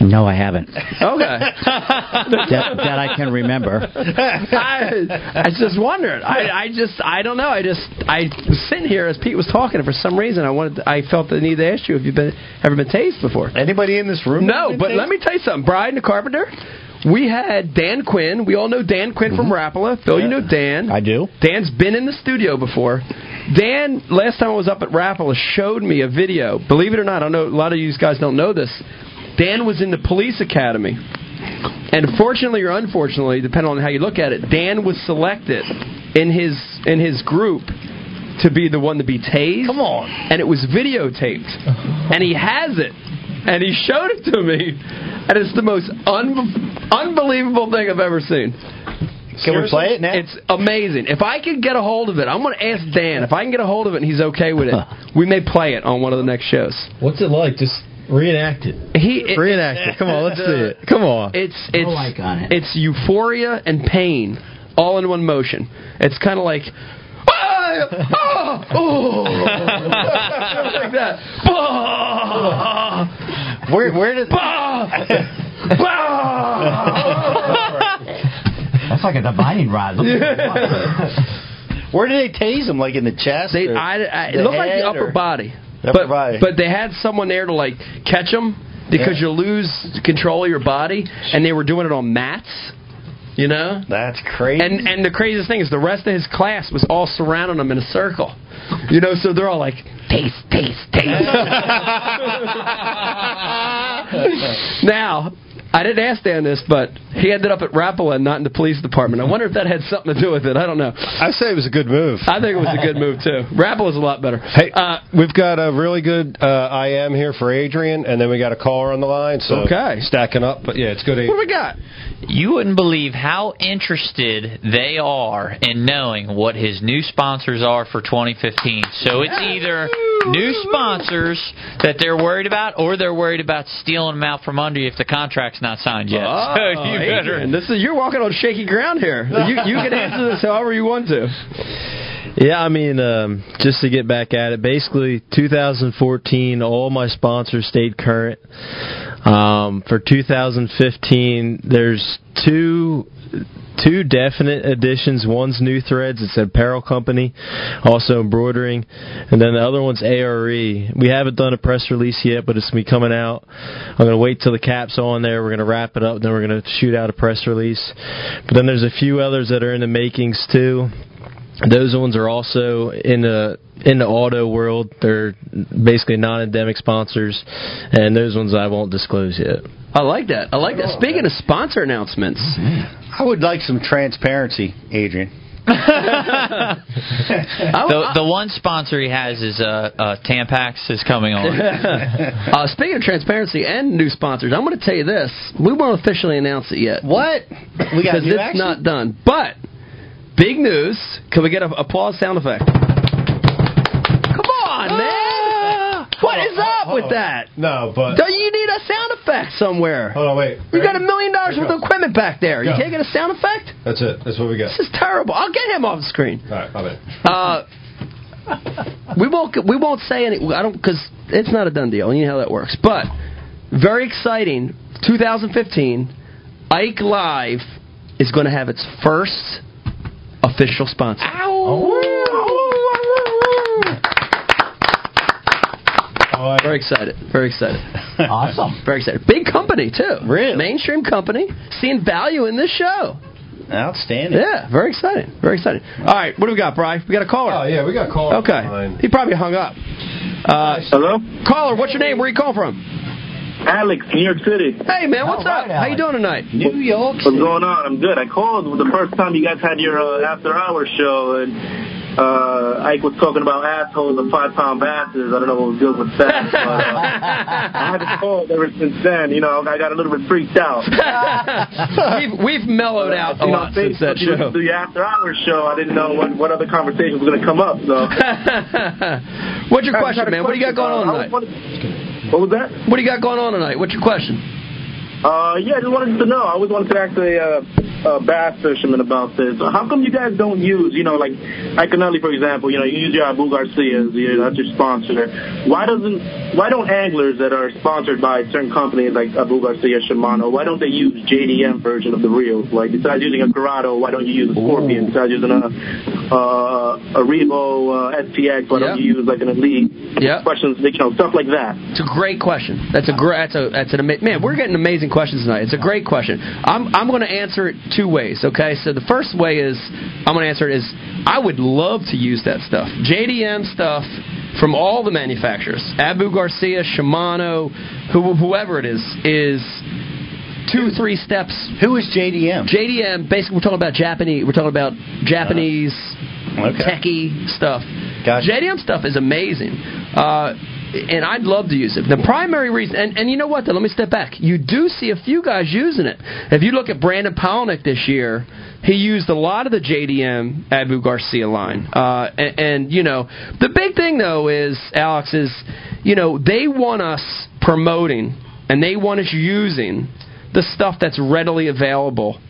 No, I haven't. Okay. (laughs) that, that I can remember. I, I just wondered. I, I just, I don't know. I just, I was sitting here as Pete was talking, and for some reason, I wanted, I felt the need to ask you if you've been ever been tased before. Anybody in this room? No, been but tased? let me tell you something. Brian the Carpenter. We had Dan Quinn. We all know Dan Quinn from mm-hmm. Rapala. Phil, you know Dan. I do. Dan's been in the studio before. Dan, last time I was up at Rapala, showed me a video. Believe it or not, I know a lot of you guys don't know this. Dan was in the police academy. And fortunately or unfortunately, depending on how you look at it, Dan was selected in his in his group to be the one to be tased. Come on. And it was videotaped. Uh-huh. and he has it. And he showed it to me. And it's the most un- unbelievable thing I've ever seen. Can we play it now? It's amazing. If I can get a hold of it, I'm going to ask Dan. If I can get a hold of it and he's okay with it, (laughs) we may play it on one of the next shows. What's it like? Just reenact it. He it, Reenact it. Come on, let's see it. Come on. It's it's like on it. it's euphoria and pain all in one motion. It's kind of like. "Ah, ah, oh," (laughs) like that. Ah. Where where did That's like a divining rod. (laughs) Where did they tase him? Like in the chest? They, I, I, it the looked like the upper or- body. But, but they had someone there to like catch them because Yeah. you lose control of your body, and they were doing it on mats. You know, That's crazy. and and the craziest thing is the rest of his class was all surrounding him in a circle. You know, so they're all like taste, taste, taste. (laughs) now, I didn't ask Dan this, but he ended up at Rapala and not in the police department. I wonder if that had something to do with it. I don't know. I say it was a good move. I think it was a good move too. (laughs) Rapala's a lot better. Hey, Uh, we've got a really good uh, IM here for Adrian, and then we got a caller on the line. So Okay. stacking up, but yeah, it's good. what do we got? You wouldn't believe how interested they are in knowing what his new sponsors are for 2015. So it's either new sponsors that they're worried about, or they're worried about stealing them out from under you if the contract's not signed yet. Oh, so you better. Adrian, this is you're walking on shaky ground here. (laughs) You you can answer this however you want to. Yeah, I mean, um, just to get back at it, basically 2014, all my sponsors stayed current. Um, for 2015, there's two two definite additions. One's New Threads, it's an apparel company, also embroidering, and then the other one's ARE. We haven't done a press release yet, but it's gonna be coming out. I'm gonna wait till the cap's on there. We're gonna wrap it up, then we're gonna shoot out a press release. But then there's a few others that are in the makings too. Those ones are also in the in the auto world. They're basically non-endemic sponsors, and those ones I won't disclose yet. I like that. I like that. Speaking of sponsor announcements, I would like some transparency, Adrian. (laughs) The, the one sponsor he has is uh, uh, Tampax is coming on. (laughs) uh, speaking of transparency and new sponsors, I'm going to tell you this: we won't officially announce it yet. What? We got because it's action? not done. But big news! Can we get an applause sound effect? Come on, man! What is up with that? No, but Do you need a sound effect somewhere? hold on, wait. You got a million dollars worth of equipment back there. You Go. can't get a sound effect? That's it. That's what we got. This is terrible. I'll get him off the screen. All right, my bad. Uh, we won't we won't say any. I don't because it's not a done deal. You know how that works. But very exciting. 2015, Ike Live is going to have its first official sponsor. Very excited. Very excited. (laughs) awesome. Very excited. Big company too. Really? Mainstream company. Seeing value in this show. Outstanding. Yeah. Very exciting. Very exciting. All right. What do we got, Bry? We got a caller. Oh yeah, we got a caller. Okay. line. He probably hung up. Uh, Hello? caller, what's your name? Where are you calling from? Alex, New York City. Hey, man, what's All up? right, How you doing tonight? New York. What's going on? I'm good. I called the first time you guys had your uh, after hours show, and uh, Ike was talking about assholes and five pound bastards. I don't know what was good with that. But, uh, I haven't called ever since then. You know, I got a little bit freaked out. (laughs) we've, we've mellowed out a you know, lot since that Facebook, you show. know, The after hours show, I didn't know what, what other conversation was going to come up. So, (laughs) what's your I question, had a man? What do you got going on. Uh, tonight? What was that? What do you got going on tonight? What's your question? Uh, yeah, I just wanted to know. I always wanted to ask a, uh, a bass fisherman about this. How come you guys don't use, you know, like Iaconelli, for example, you know, you use your Abu Garcias, you know, that's your sponsor. Why doesn't, why don't anglers that are sponsored by certain companies like Abu Garcia, Shimano, why don't they use JDM version of the reels? Like, besides using a Curado, why don't you use a Scorpion? Besides using a, uh, a Revo uh, STX, why don't you use like an Elite? Yep. Questions, you know, stuff like that. It's a great question. That's a great. That's a. That's an ama- man. We're getting amazing questions tonight. It's a great question. I'm I'm going to answer it two ways. Okay. So the first way is I'm going to answer it is I would love to use that stuff. JDM stuff from all the manufacturers, Abu Garcia, Shimano, who, whoever it is, is two three steps. Who is JDM? JDM. Basically, we're talking about Japanese. We're talking about Japanese Okay. techie stuff. Gotcha. JDM stuff is amazing. Uh, and I'd love to use it. The primary reason, and, and you know what, though, let me step back. You do see a few guys using it. If you look at Brandon Palaniuk this year, he used a lot of the JDM Abu Garcia line. Uh, and, and, you know, the big thing, though, is, Alex, is, you know, they want us promoting and they want us using the stuff that's readily available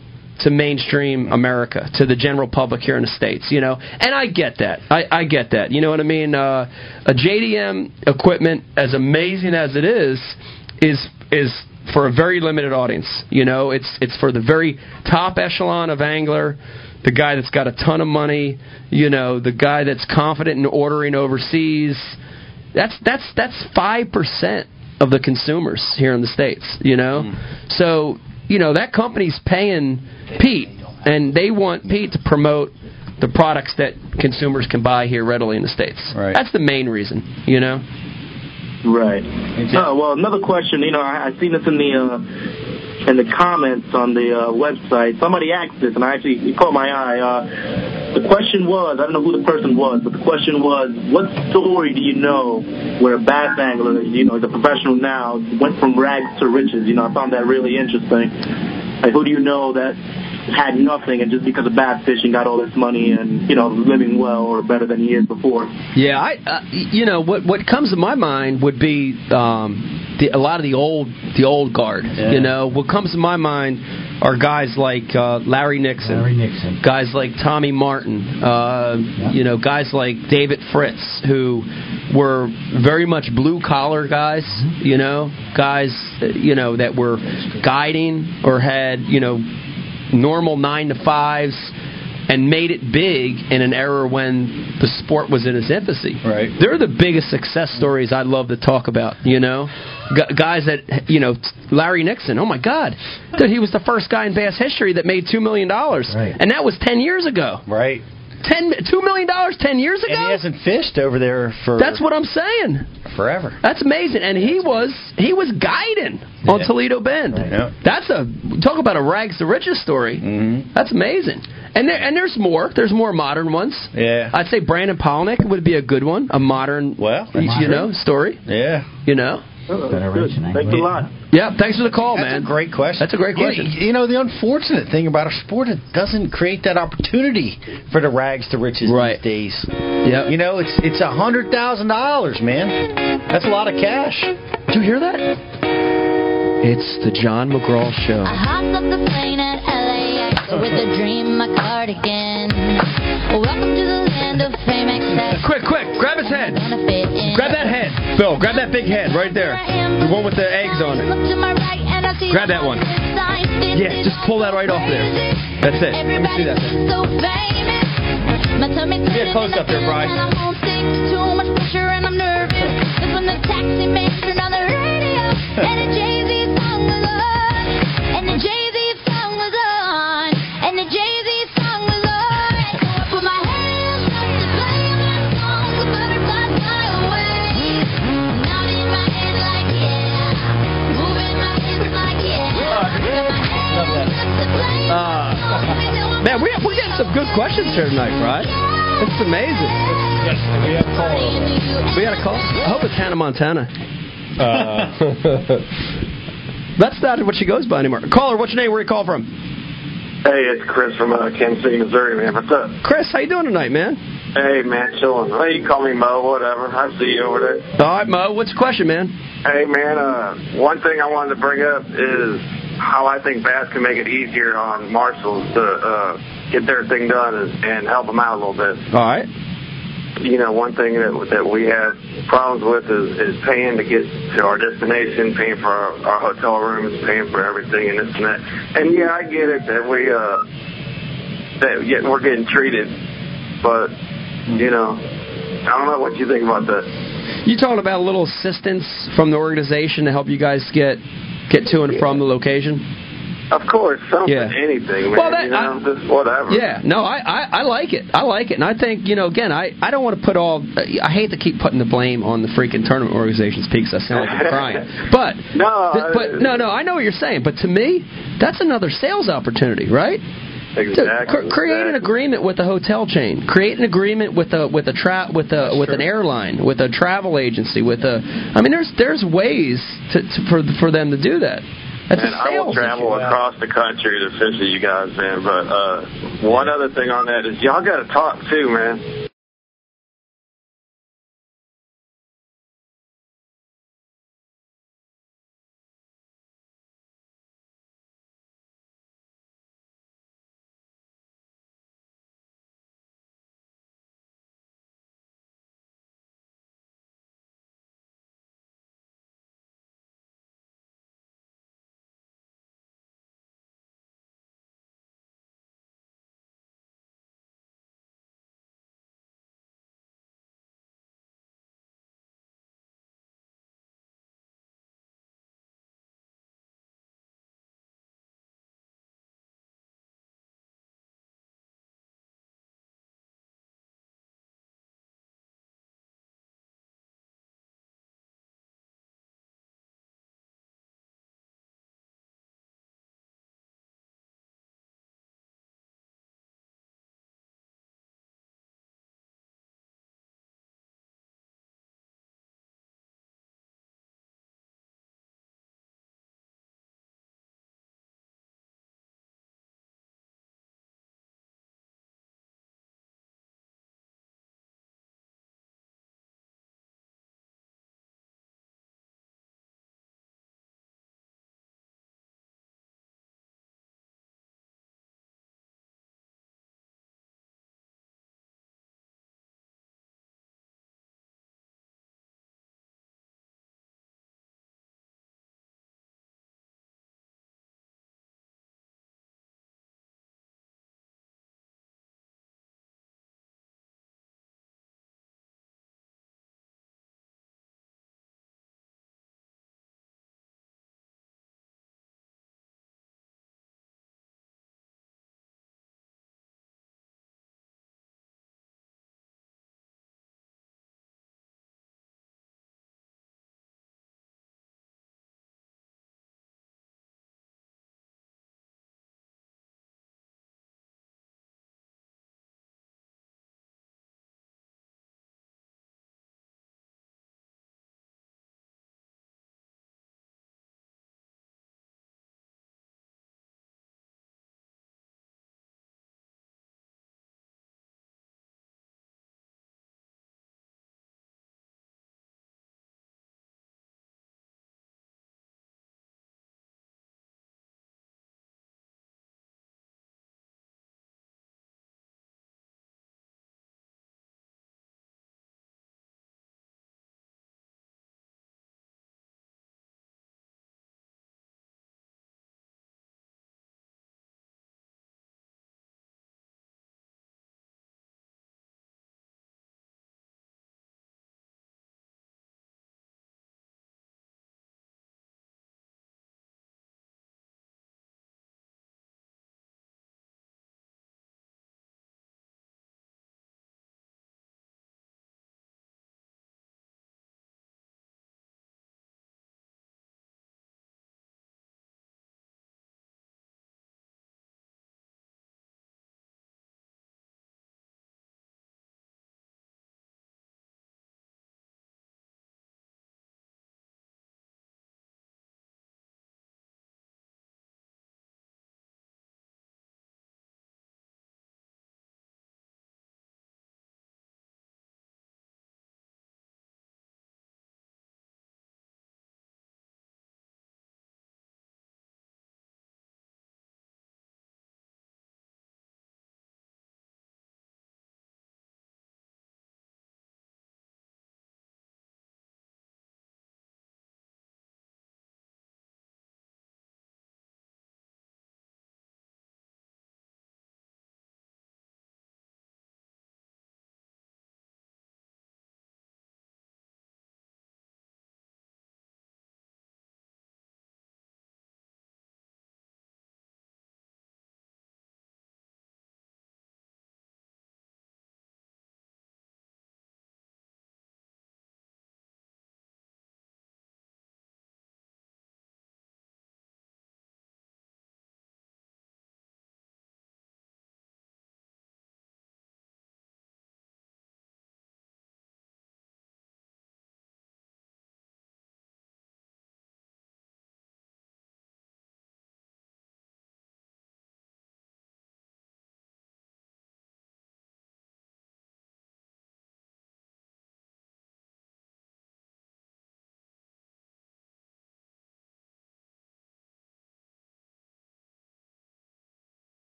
to mainstream America, to the general public here in the states, you know. And I get that. I, I get that. You know what I mean? Uh, a JDM equipment, as amazing as it is, is is for a very limited audience. You know, it's it's for the very top echelon of angler, the guy that's got a ton of money. You know, the guy that's confident in ordering overseas. That's that's that's five percent of the consumers here in the states. You know, so you know that company's paying Pete, and they want Pete to promote the products that consumers can buy here readily in the states. Right. That's the main reason. You know. Right. Oh, well, another question. You know, I, I seen this in the uh, in the comments on the uh, website. Somebody asked this, and I actually it caught my eye. Uh, the question was, I don't know who the person was, but the question was, what story do you know where a bass angler, you know, is a professional now, went from rags to riches? You know, I found that really interesting. Like, who do you know that had nothing and just because of bass fishing got all this money and you know living well or better than he is before? Yeah, I uh, you know what what comes to my mind would be um, the, a lot of the old the old guard. Yeah. You know, what comes to my mind are guys like uh, Larry Nixon, Larry Nixon. guys like Tommy Martin, uh, you know, guys like David Fritts, who were very much blue collar guys. Mm-hmm. You know, guys uh, you know that were guiding or had you know normal nine to fives and made it big in an era when the sport was in its infancy. Right. They're the biggest success stories I'd love to talk about, you know? Gu guys that, you know, Larry Nixon, oh my God. Dude, he was the first guy in bass history that made $2 million. Right. And that was 10 years ago. Right. Ten, $2 million 10 years ago? And he hasn't fished over there for That's what I'm saying. forever. That's amazing. And he was he was guiding on Toledo Bend. Yeah. That's a talk about a rags to riches story. Mm-hmm. That's amazing. And there and there's more. There's more modern ones. Yeah. I'd say Brandon Palaniuk would be a good one. A modern, Well, you, you know, story. Yeah. You know. Federation eh? Thanks a lot. Yeah. Thanks for the call, That's man. a great question. That's a great question. You, know, the unfortunate thing about our sport, it doesn't create that opportunity for the rags to riches Right. these days. Yep. You know, it's it's a hundred thousand dollars, man. That's a lot of cash. Did you hear that? It's the John McGraw Show. I hopped off the plane at LAX with a dream, my cardigan. Welcome to the land of fame, excess. Quick, quick, grab his head. Gonna fit in. Grab that head, Bill. Grab that big head right there. The one with the eggs on it. Look to my right and I see Grab that one. Yeah, just pull that right off there. That's it. Let me see that. so famous. My tummy Get close up there, Bryce. and I'm homesick. Too much pressure and I'm nervous. That's when the taxi turned on the radio (laughs) good questions here tonight, right? It's amazing. Yes, we have We got a call. I hope it's Hannah Montana. Uh, (laughs) That's not what she goes by anymore. Caller, what's your name? Where you call from? Hey, it's Chris from uh, Kansas City, Missouri, man. What's up? Chris, how you doing tonight, man? Hey, man, chilling. Hey, you call me Mo, whatever. I see you over there. All right, Mo. What's the question, man? Hey, man, uh, one thing I wanted to bring up is how I think bass can make it easier on marshals to uh, get their thing done and, and help them out a little bit. All right. You know, one thing that that we have problems with is, is paying to get to our destination, paying for our, our hotel rooms, paying for everything, and this and that. And yeah, I get it that we uh that yeah, we're getting treated, but you know, I don't know what you think about that. You talking about a little assistance from the organization to help you guys get get to and from the location? Of course, something, Yeah. anything, man. Well, that- you know, just whatever. Yeah, no, I, I I like it. I like it, and I think you know, again, I I don't want to put all. I hate to keep putting the blame on the freaking tournament organizations because I sound like I'm crying. (laughs) But No, th- but no, no, I know what you're saying. But to me, that's another sales opportunity, right? Exactly. Create an agreement with a hotel chain. Create an agreement with a with a tra- with a with an airline, with a travel agency, with a. I mean, there's there's ways to, to for for them to do that. That's Man, a I will travel across the country to fish with you guys, man. But uh, one other thing on that is y'all got to talk too, man.